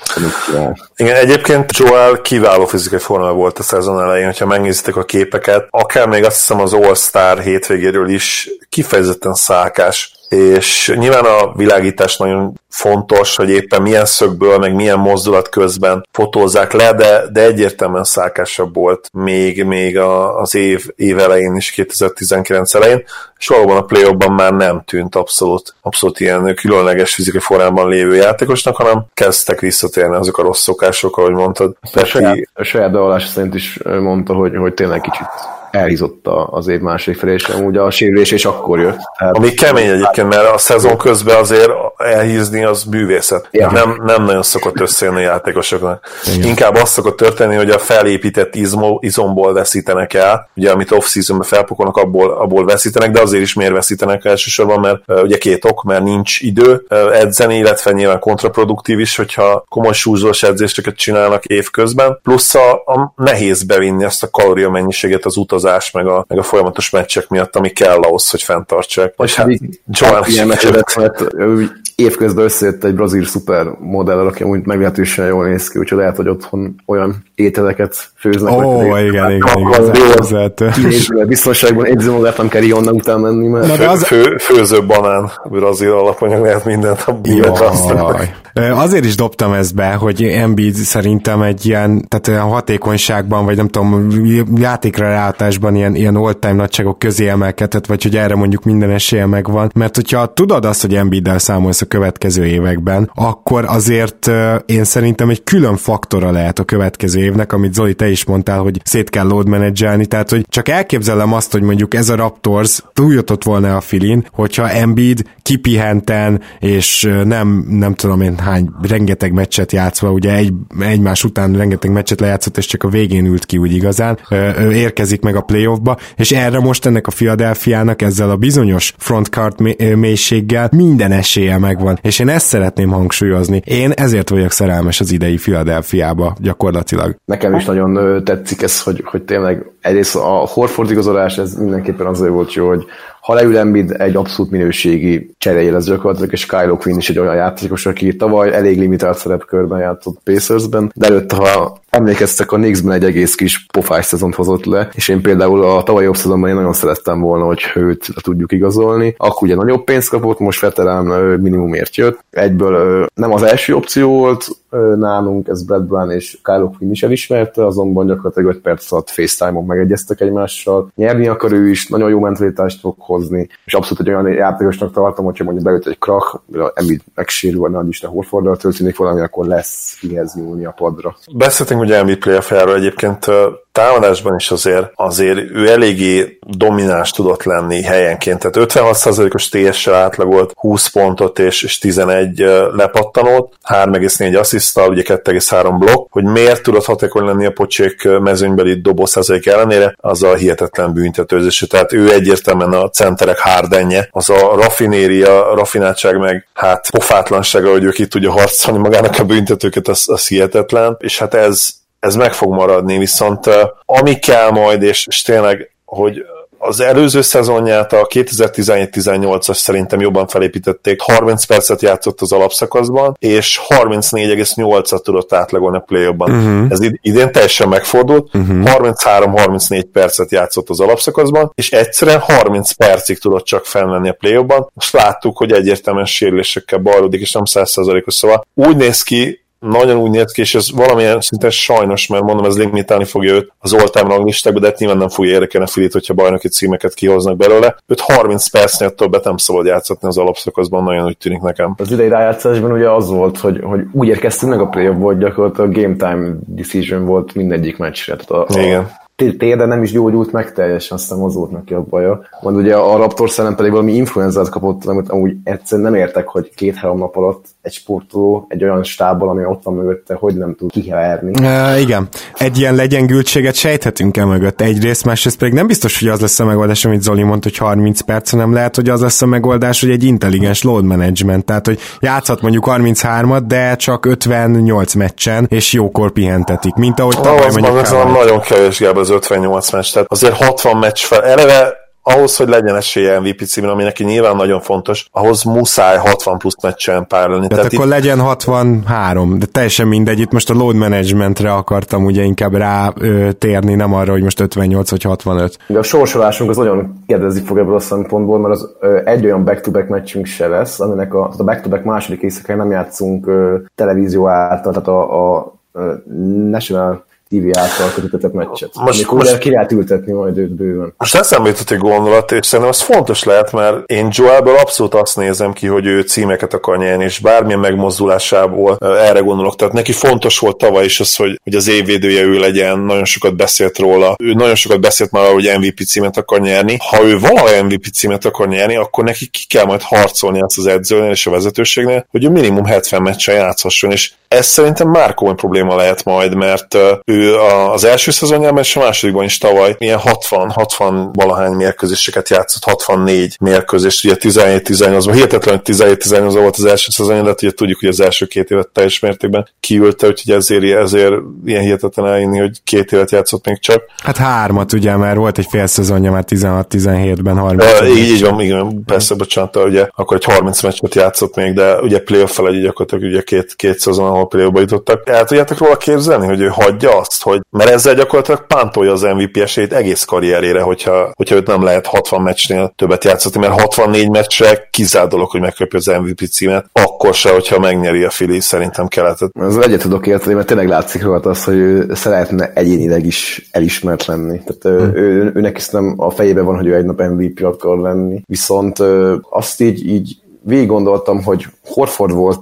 Igen, egyébként Joel kiváló fizikai forma volt a szezon elején, hogyha megnézitek a képeket, akár még azt hiszem az All-Star hétvégéről is kifejezetten szákás és nyilván a világítás nagyon fontos, hogy éppen milyen szögből, meg milyen mozdulat közben fotózzák le, de, de egyértelműen szákásabb volt még, még a, az év, év elején is, 2019 elején, és valóban a play már nem tűnt abszolút, abszolút ilyen különleges fizikai formában lévő játékosnak, hanem kezdtek visszatérni azok a rossz szokások, ahogy mondtad. A saját, a saját szerint is mondta, hogy, hogy tényleg kicsit elhízott az év második felé, és amúgy a sérülés és akkor jött. Hát, Ami kemény egyébként, mert a szezon közben azért elhízni az művészet. Ja. Nem, nem nagyon szokott összejönni a játékosoknak. Igen. Inkább az szokott történni, hogy a felépített izmo, izomból veszítenek el, ugye amit off-seasonben felpukolnak, abból, abból veszítenek, de azért is miért veszítenek elsősorban, mert ugye két ok, mert nincs idő edzeni, illetve nyilván kontraproduktív is, hogyha komoly súlyzós edzéseket csinálnak évközben, plusz a, a nehéz bevinni ezt a kalória mennyiséget az utazás, meg a, meg a folyamatos meccsek miatt, ami kell ahhoz, hogy fenntartsák. És hát Joel mert évközben összejött egy brazil szupermodell, aki amúgy meglehetősen jól néz ki, úgyhogy lehet, hogy otthon olyan ételeket főznek. Ó, oh, igen, igen, igen, igen. Biztonságban edző magát nem kell onnan után menni, mert... Na, de az... Fő, főző banán, brazil alapanyag lehet mindent a Azért is dobtam ezt be, hogy Embiid szerintem egy ilyen, tehát olyan hatékonyságban, vagy nem tudom, játékra ráhatásban ilyen, ilyen all-time nagyságok közé emelkedhet, vagy hogy erre mondjuk minden esélye megvan. Mert hogyha tudod azt, hogy Embiiddel számolsz következő években, akkor azért én szerintem egy külön faktora lehet a következő évnek, amit Zoli te is mondtál, hogy szét kell load menedzselni, tehát hogy csak elképzelem azt, hogy mondjuk ez a Raptors túljutott volna a filin, hogyha Embiid kipihenten, és nem, nem tudom én hány, rengeteg meccset játszva, ugye egy, egymás után rengeteg meccset lejátszott, és csak a végén ült ki úgy igazán, ő érkezik meg a playoffba, és erre most ennek a Philadelphia-nak ezzel a bizonyos frontcard mélységgel minden esélye megvan, és én ezt szeretném hangsúlyozni. Én ezért vagyok szerelmes az idei Philadelphia-ba gyakorlatilag. Nekem is nagyon tetszik ez, hogy, hogy tényleg egyrészt a Horford igazolás, ez mindenképpen azért volt jó, hogy ha leül Embiid egy abszolút minőségi cseréje lesz gyakorlatilag, és Kylo Quinn is egy olyan játékos, aki tavaly elég limitált szerepkörben játszott Pacersben, de előtte, ha emlékeztek, a Knicksben egy egész kis pofás szezont hozott le, és én például a tavalyi off én nagyon szerettem volna, hogy őt tudjuk igazolni. Akkor ugye nagyobb pénzt kapott, most veterán minimumért jött. Egyből nem az első opció volt, nálunk, ez Brad Brown és Kyle Quinn is elismerte, azonban gyakorlatilag 5 perc alatt FaceTime-on megegyeztek egymással. Nyerni akar ő is, nagyon jó mentalitást fog hozni, és abszolút egy olyan játékosnak tartom, hogyha mondjuk beüt egy krak, Embiid megsérül, vagy nagy Isten Horforddal történik valami, akkor lesz kihez nyúlni a padra. Beszéltünk ugye Embiid playoff egyébként támadásban is azért, azért ő eléggé domináns tudott lenni helyenként, tehát 56%-os TS-sel átlagolt 20 pontot és, és 11 lepattanót, 3,4 asszisztal, ugye 2,3 blokk, hogy miért tudott hatékony lenni a pocsék mezőnybeli dobószázalék ellenére, az a hihetetlen büntetőzés. Tehát ő egyértelműen a centerek hárdenje, az a rafinéria, rafináltság meg hát pofátlansága, hogy ő ki tudja harcolni magának a büntetőket, az, az hihetetlen, és hát ez, ez meg fog maradni, viszont ami kell majd, és, és tényleg, hogy az előző szezonját, a 2017-18-as szerintem jobban felépítették, 30 percet játszott az alapszakaszban, és 34,8-at tudott átlagolni a play uh-huh. Ez idén teljesen megfordult, uh-huh. 33-34 percet játszott az alapszakaszban, és egyszerűen 30 percig tudott csak fennlenni a play Most láttuk, hogy egyértelműen sérülésekkel bajlódik, és nem 100%-os, szóval úgy néz ki, nagyon úgy néz ki, és ez valamilyen szinten sajnos, mert mondom, ez limitálni fogja őt az all-time ranglistákba, de hát nyilván nem fogja érdekelni a Filit, hogyha bajnoki címeket kihoznak belőle. Őt 30 percnél többet nem szabad játszatni az alapszakaszban, nagyon úgy tűnik nekem. Az idei rájátszásban ugye az volt, hogy, hogy úgy érkeztünk meg a play volt gyakorlatilag a game time decision volt mindegyik meccsre. Tehát a, Igen térde nem is gyógyult meg teljesen, aztán az volt neki a baja. Majd ugye a Raptor szellem pedig valami influenzát kapott, amit amúgy egyszerűen nem értek, hogy két-három nap alatt egy sportoló egy olyan stábbal, ami ott van mögötte, hogy nem tud kiherni. Uh, igen. Egy ilyen legyengültséget sejthetünk el mögött egyrészt, másrészt pedig nem biztos, hogy az lesz a megoldás, amit Zoli mondta, hogy 30 perc, hanem lehet, hogy az lesz a megoldás, hogy egy intelligens load management, tehát hogy játszhat mondjuk 33-at, de csak 58 meccsen, és jókor pihentetik, mint ahogy tavaly mondjuk. Az nagyon kevés Gábor, az 58 meccs, tehát azért 60 meccs fel, eleve ahhoz, hogy legyen esélye MVP címre, ami neki nyilván nagyon fontos, ahhoz muszáj 60 plusz meccsen párolni. Tehát, Tehát akkor itt... legyen 63, de teljesen mindegy, itt most a load managementre akartam ugye inkább rá ö, térni, nem arra, hogy most 58 vagy 65. De a sorsolásunk az nagyon kedvezni fog ebből a szempontból, mert az ö, egy olyan back-to-back meccsünk se lesz, aminek a, a back-to-back második éjszakáján nem játszunk ö, televízió által, tehát a, a National TV által kötetett meccset. Most, Amikor most, ki lehet ültetni majd őt bőven. Most eszembe jutott egy gondolat, és szerintem ez fontos lehet, mert én Joelből abszolút azt nézem ki, hogy ő címeket akar nyerni, és bármilyen megmozdulásából erre gondolok. Tehát neki fontos volt tavaly is az, hogy, hogy az évvédője ő legyen, nagyon sokat beszélt róla. Ő nagyon sokat beszélt már, hogy MVP címet akar nyerni. Ha ő valaha MVP címet akar nyerni, akkor neki ki kell majd harcolni azt az edzőnél és a vezetőségnél, hogy ő minimum 70 meccsen játszhasson, és ez szerintem már komoly probléma lehet majd, mert ő az első szezonjában és a másodikban is tavaly ilyen 60-60 valahány mérkőzéseket játszott, 64 mérkőzést, ugye 17-18-ban, hihetetlen, hogy 17-18 volt az első szezonja, de ugye tudjuk, hogy az első két évet teljes mértékben kiülte, úgyhogy ezért, ezért ilyen hihetetlen elinni, hogy két évet játszott még csak. Hát hármat ugye, mert volt egy fél szezonja már 16-17-ben, 30 e, így, így van, igen, persze, bocsánat, ugye akkor egy 30 meccset játszott még, de ugye playoff fel egy gyakorlatilag ugye két, két szezon, ahol playoffba jutottak. El tudjátok róla képzelni, hogy ő hagyja azt, hogy mert ezzel gyakorlatilag pántolja az MVP esélyt egész karrierére, hogyha, hogyha őt nem lehet 60 meccsnél többet játszani, mert 64 meccsre kizár dolog, hogy megkapja az MVP címet, akkor se, hogyha megnyeri a Fili, szerintem keletet. Az egyet tudok érteni, mert tényleg látszik róla az, hogy ő szeretne egyénileg is elismert lenni. Tehát hmm. ő, ő, őnek is nem a fejében van, hogy ő egy nap MVP akar lenni. Viszont azt így, így végig gondoltam, hogy Horford volt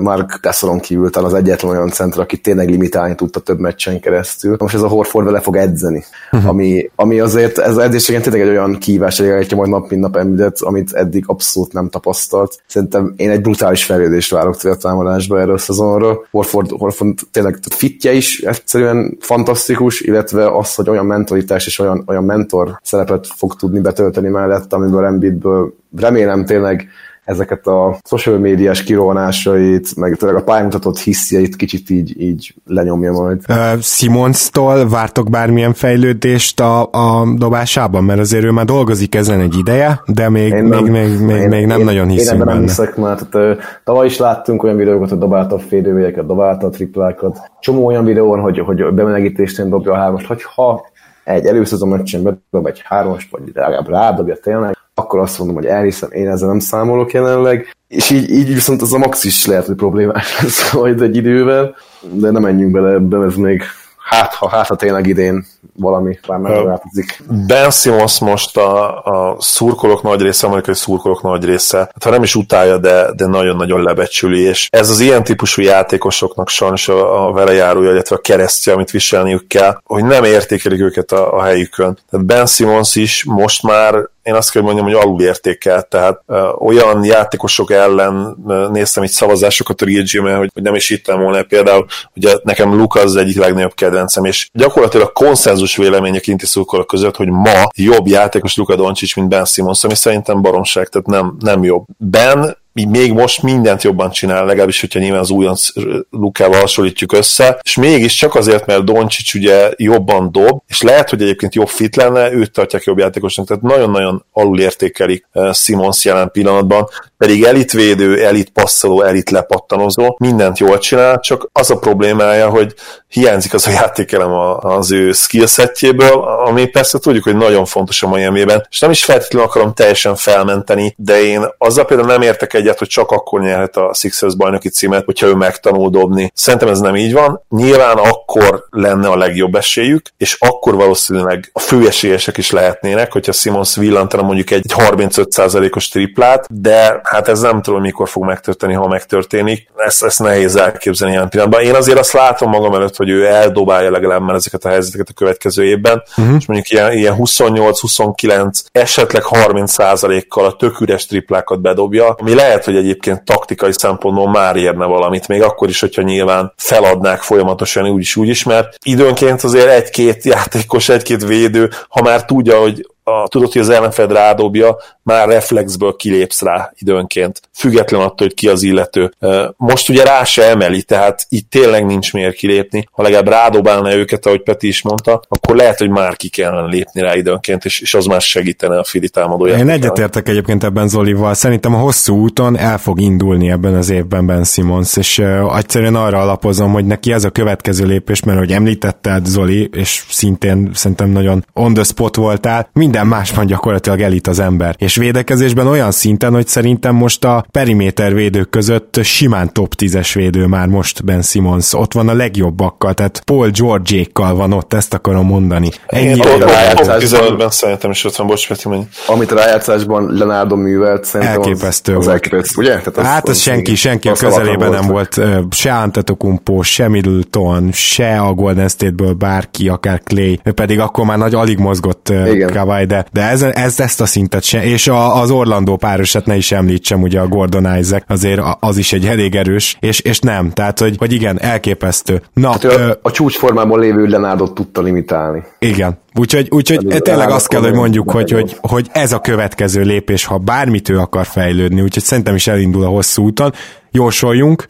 Mark Tessalon kívül talán az egyetlen olyan centra, aki tényleg limitálni tudta több meccsen keresztül. Most ez a Horford vele fog edzeni, uh-huh. ami, ami azért ez edzésegen tényleg egy olyan kívás, hogy majd nap mint nap említett, amit eddig abszolút nem tapasztalt. Szerintem én egy brutális fejlődést várok a támadásba erről a szezonról. Horford, Horford tényleg fitje is egyszerűen fantasztikus, illetve az, hogy olyan mentalitás és olyan, olyan mentor szerepet fog tudni betölteni mellett, amiből Embiidből remélem tényleg ezeket a social médiás kirohanásait, meg tényleg a pályamutatott hiszjeit kicsit így, így lenyomja majd. Uh, Simonstól vártok bármilyen fejlődést a, a dobásában? Mert azért ő már dolgozik ezen egy ideje, de még, még, nem, még, még, én, még nem én, nagyon hiszem én ebben benne. nem hiszek, mert tehát, tavaly is láttunk olyan videókat, hogy dobálta a félővélyeket, dobálta a triplákat. Csomó olyan videón, hogy, hogy bemelegítésnél dobja a hármast, hogyha egy előszezon meccsen bedob egy hármast, vagy legalább rádobja tényleg, akkor azt mondom, hogy elhiszem, én ezzel nem számolok jelenleg, és így, így viszont az a max is lehet, hogy problémás lesz majd egy idővel, de nem menjünk bele ebben, ez még hát ha, hát, ha tényleg idén valami már megváltozik. Ben Simmons most a, a szurkolók nagy része, amerikai szurkolók nagy része, hát ha nem is utálja, de, de nagyon-nagyon lebecsüli, és ez az ilyen típusú játékosoknak sajnos a, a vele járója, illetve a keresztje, amit viselniük kell, hogy nem értékelik őket a, a helyükön. Tehát Ben Simmons is most már én azt kell mondjam, hogy alulértékelt, tehát ö, olyan játékosok ellen ö, néztem itt szavazásokat a Real hogy, hogy nem is hittem volna például, ugye nekem Luka az egyik legnagyobb kedvencem, és gyakorlatilag konszenzus vélemény a kinti szurkolók között, hogy ma jobb játékos Luka Doncic, mint Ben Simmons, ami szerintem baromság, tehát nem, nem jobb. Ben még most mindent jobban csinál, legalábbis, hogyha nyilván az újonc Lukával hasonlítjuk össze, és mégis csak azért, mert Doncsics ugye jobban dob, és lehet, hogy egyébként jobb fit lenne, őt tartják jobb játékosnak, tehát nagyon-nagyon alulértékelik eh, Simons jelen pillanatban, pedig elitvédő, elit passzoló, elit lepattanozó, mindent jól csinál, csak az a problémája, hogy hiányzik az a játékelem az ő skillsetjéből, ami persze tudjuk, hogy nagyon fontos a miami és nem is feltétlenül akarom teljesen felmenteni, de én azzal például nem értek egyet, hogy csak akkor nyerhet a Sixers bajnoki címet, hogyha ő megtanul dobni. Szerintem ez nem így van. Nyilván akkor lenne a legjobb esélyük, és akkor valószínűleg a fő esélyesek is lehetnének, hogyha Simons villantana mondjuk egy 35%-os triplát, de hát ez nem tudom, mikor fog megtörténni, ha megtörténik. Ezt, ezt nehéz elképzelni ilyen pillanatban. Én azért azt látom magam előtt, hogy ő eldobálja legalább már ezeket a helyzeteket a következő évben, uh-huh. és mondjuk ilyen, ilyen 28-29, esetleg 30%-kal a tök üres triplákat bedobja, ami lehet, hogy egyébként taktikai szempontból már érne valamit, még akkor is, hogyha nyilván feladnák folyamatosan úgy is, úgy is, mert időnként azért egy-két játékos, egy-két védő, ha már tudja, hogy a, tudod, hogy az ellenfed rádobja, már reflexből kilépsz rá időnként, független attól, hogy ki az illető. Most ugye rá se emeli, tehát itt tényleg nincs miért kilépni. Ha legalább rádobálna őket, ahogy Peti is mondta, akkor lehet, hogy már ki kellene lépni rá időnként, és, és az már segítene a Fili támadóját. Én egyetértek egyébként ebben Zolival. Szerintem a hosszú úton el fog indulni ebben az évben Ben Simmons, és uh, egyszerűen arra alapozom, hogy neki ez a következő lépés, mert hogy említetted Zoli, és szintén szerintem nagyon on the spot voltál, minden minden másban gyakorlatilag elit az ember. És védekezésben olyan szinten, hogy szerintem most a periméter védők között simán top 10-es védő már most Ben Simmons. Ott van a legjobbakkal, tehát Paul George-ékkal van ott, ezt akarom mondani. Ennyi a 15-ben szerintem is ott van, bocs, Peti, mennyi. Amit a rájátszásban Leonardo művelt, szerintem elképesztő az, volt. elképesztő, ugye? Tehát az, hát az, senki, senki a közelében nem volt, se Antetokumpo, se Middleton, se a Golden State-ből bárki, akár Clay, pedig akkor már nagy alig mozgott Kawai, de, de ez, ez, ezt a szintet sem, és a, az Orlandó párosat ne is említsem, ugye a Gordon Isaac, azért az is egy elég erős, és, és nem, tehát, hogy, hogy igen, elképesztő. Na, tehát, ö, a, a csúcsformában lévő Lenádot tudta limitálni. Igen, úgyhogy, úgyhogy tényleg azt kell, hogy mondjuk, hogy, hogy, hogy ez a következő lépés, ha bármit ő akar fejlődni, úgyhogy szerintem is elindul a hosszú úton. Jósoljunk,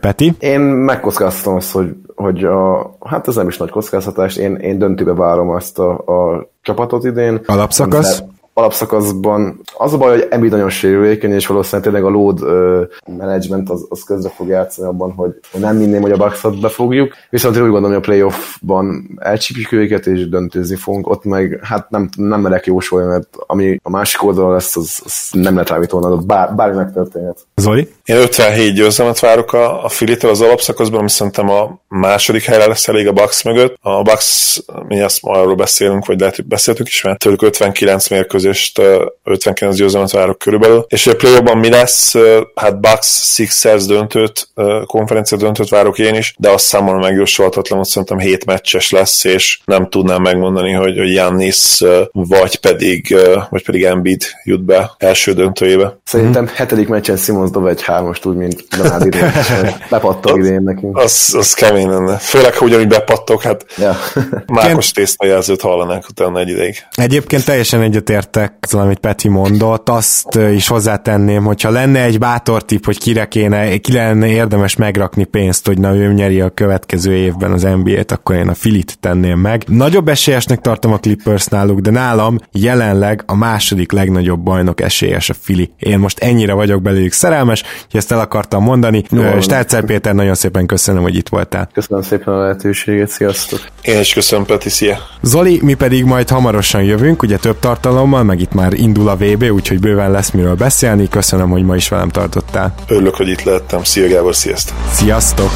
Peti? Én megkockáztatom azt, hogy, hogy a, hát ez nem is nagy kockáztatás, én, én döntőbe várom azt a, a csapatot idén. Alapszakasz? Alapszakaszban az a baj, hogy Embiid nagyon sérülékeny, és valószínűleg tényleg a load management az, az közre fog játszani abban, hogy nem minném, hogy a bucks befogjuk, viszont én úgy gondolom, hogy a playoffban elcsípjük őket, és döntőzni fogunk, ott meg hát nem, nem merek jósolni, mert ami a másik oldalon lesz, az, az nem lehet rá volna, bár, bármi megtörténhet. Zoli? Én 57 győzelmet várok a, a Filitől az alapszakaszban, ami szerintem a második helyre lesz elég a Bucks mögött. A Bucks, mi ezt ma arról beszélünk, vagy lehet, hogy beszéltünk is, mert tőlük 59 mérkőzést, 59 győzelmet várok körülbelül. És a play mi lesz, hát Bucks Sixers döntőt, konferencia döntőt várok én is, de azt számomra megjósolhatatlan, hogy szerintem 7 meccses lesz, és nem tudnám megmondani, hogy, hogy Jannis vagy pedig, vagy pedig Embiid jut be első döntőjébe. Szerintem hmm. hetedik meccsen Simons dob egy hármast úgy, mint Donald idén. Bepattog idén nekünk. Az, az kemény lenne. Főleg, ha ugyanúgy bepattog, hát ja. mákos tésztajelzőt hallanánk utána egy ideig. Egyébként teljesen egyetértek azzal, amit Peti mondott, azt is hozzátenném, hogyha lenne egy bátor tip, hogy kire kéne, ki lenne érdemes megrakni pénzt, hogy na ő nyeri a következő évben az NBA-t, akkor én a Filit tenném meg. Nagyobb esélyesnek tartom a Clippers náluk, de nálam jelenleg a második legnagyobb bajnok esélyes a Fili. Én most ennyire vagyok belőlük szerelmes, hogy ezt el akartam mondani. Stárcer Péter, nagyon szépen köszönöm, hogy itt voltál. Köszönöm szépen a lehetőséget, sziasztok! Én is köszönöm, Peti, szia! Zoli, mi pedig majd hamarosan jövünk, ugye több tartalommal, meg itt már indul a VB, úgyhogy bőven lesz miről beszélni. Köszönöm, hogy ma is velem tartottál. Örülök, hogy itt lehettem. Szia Gábor, sziasztok! Sziasztok!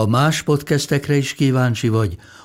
Ha más podcastekre is kíváncsi vagy,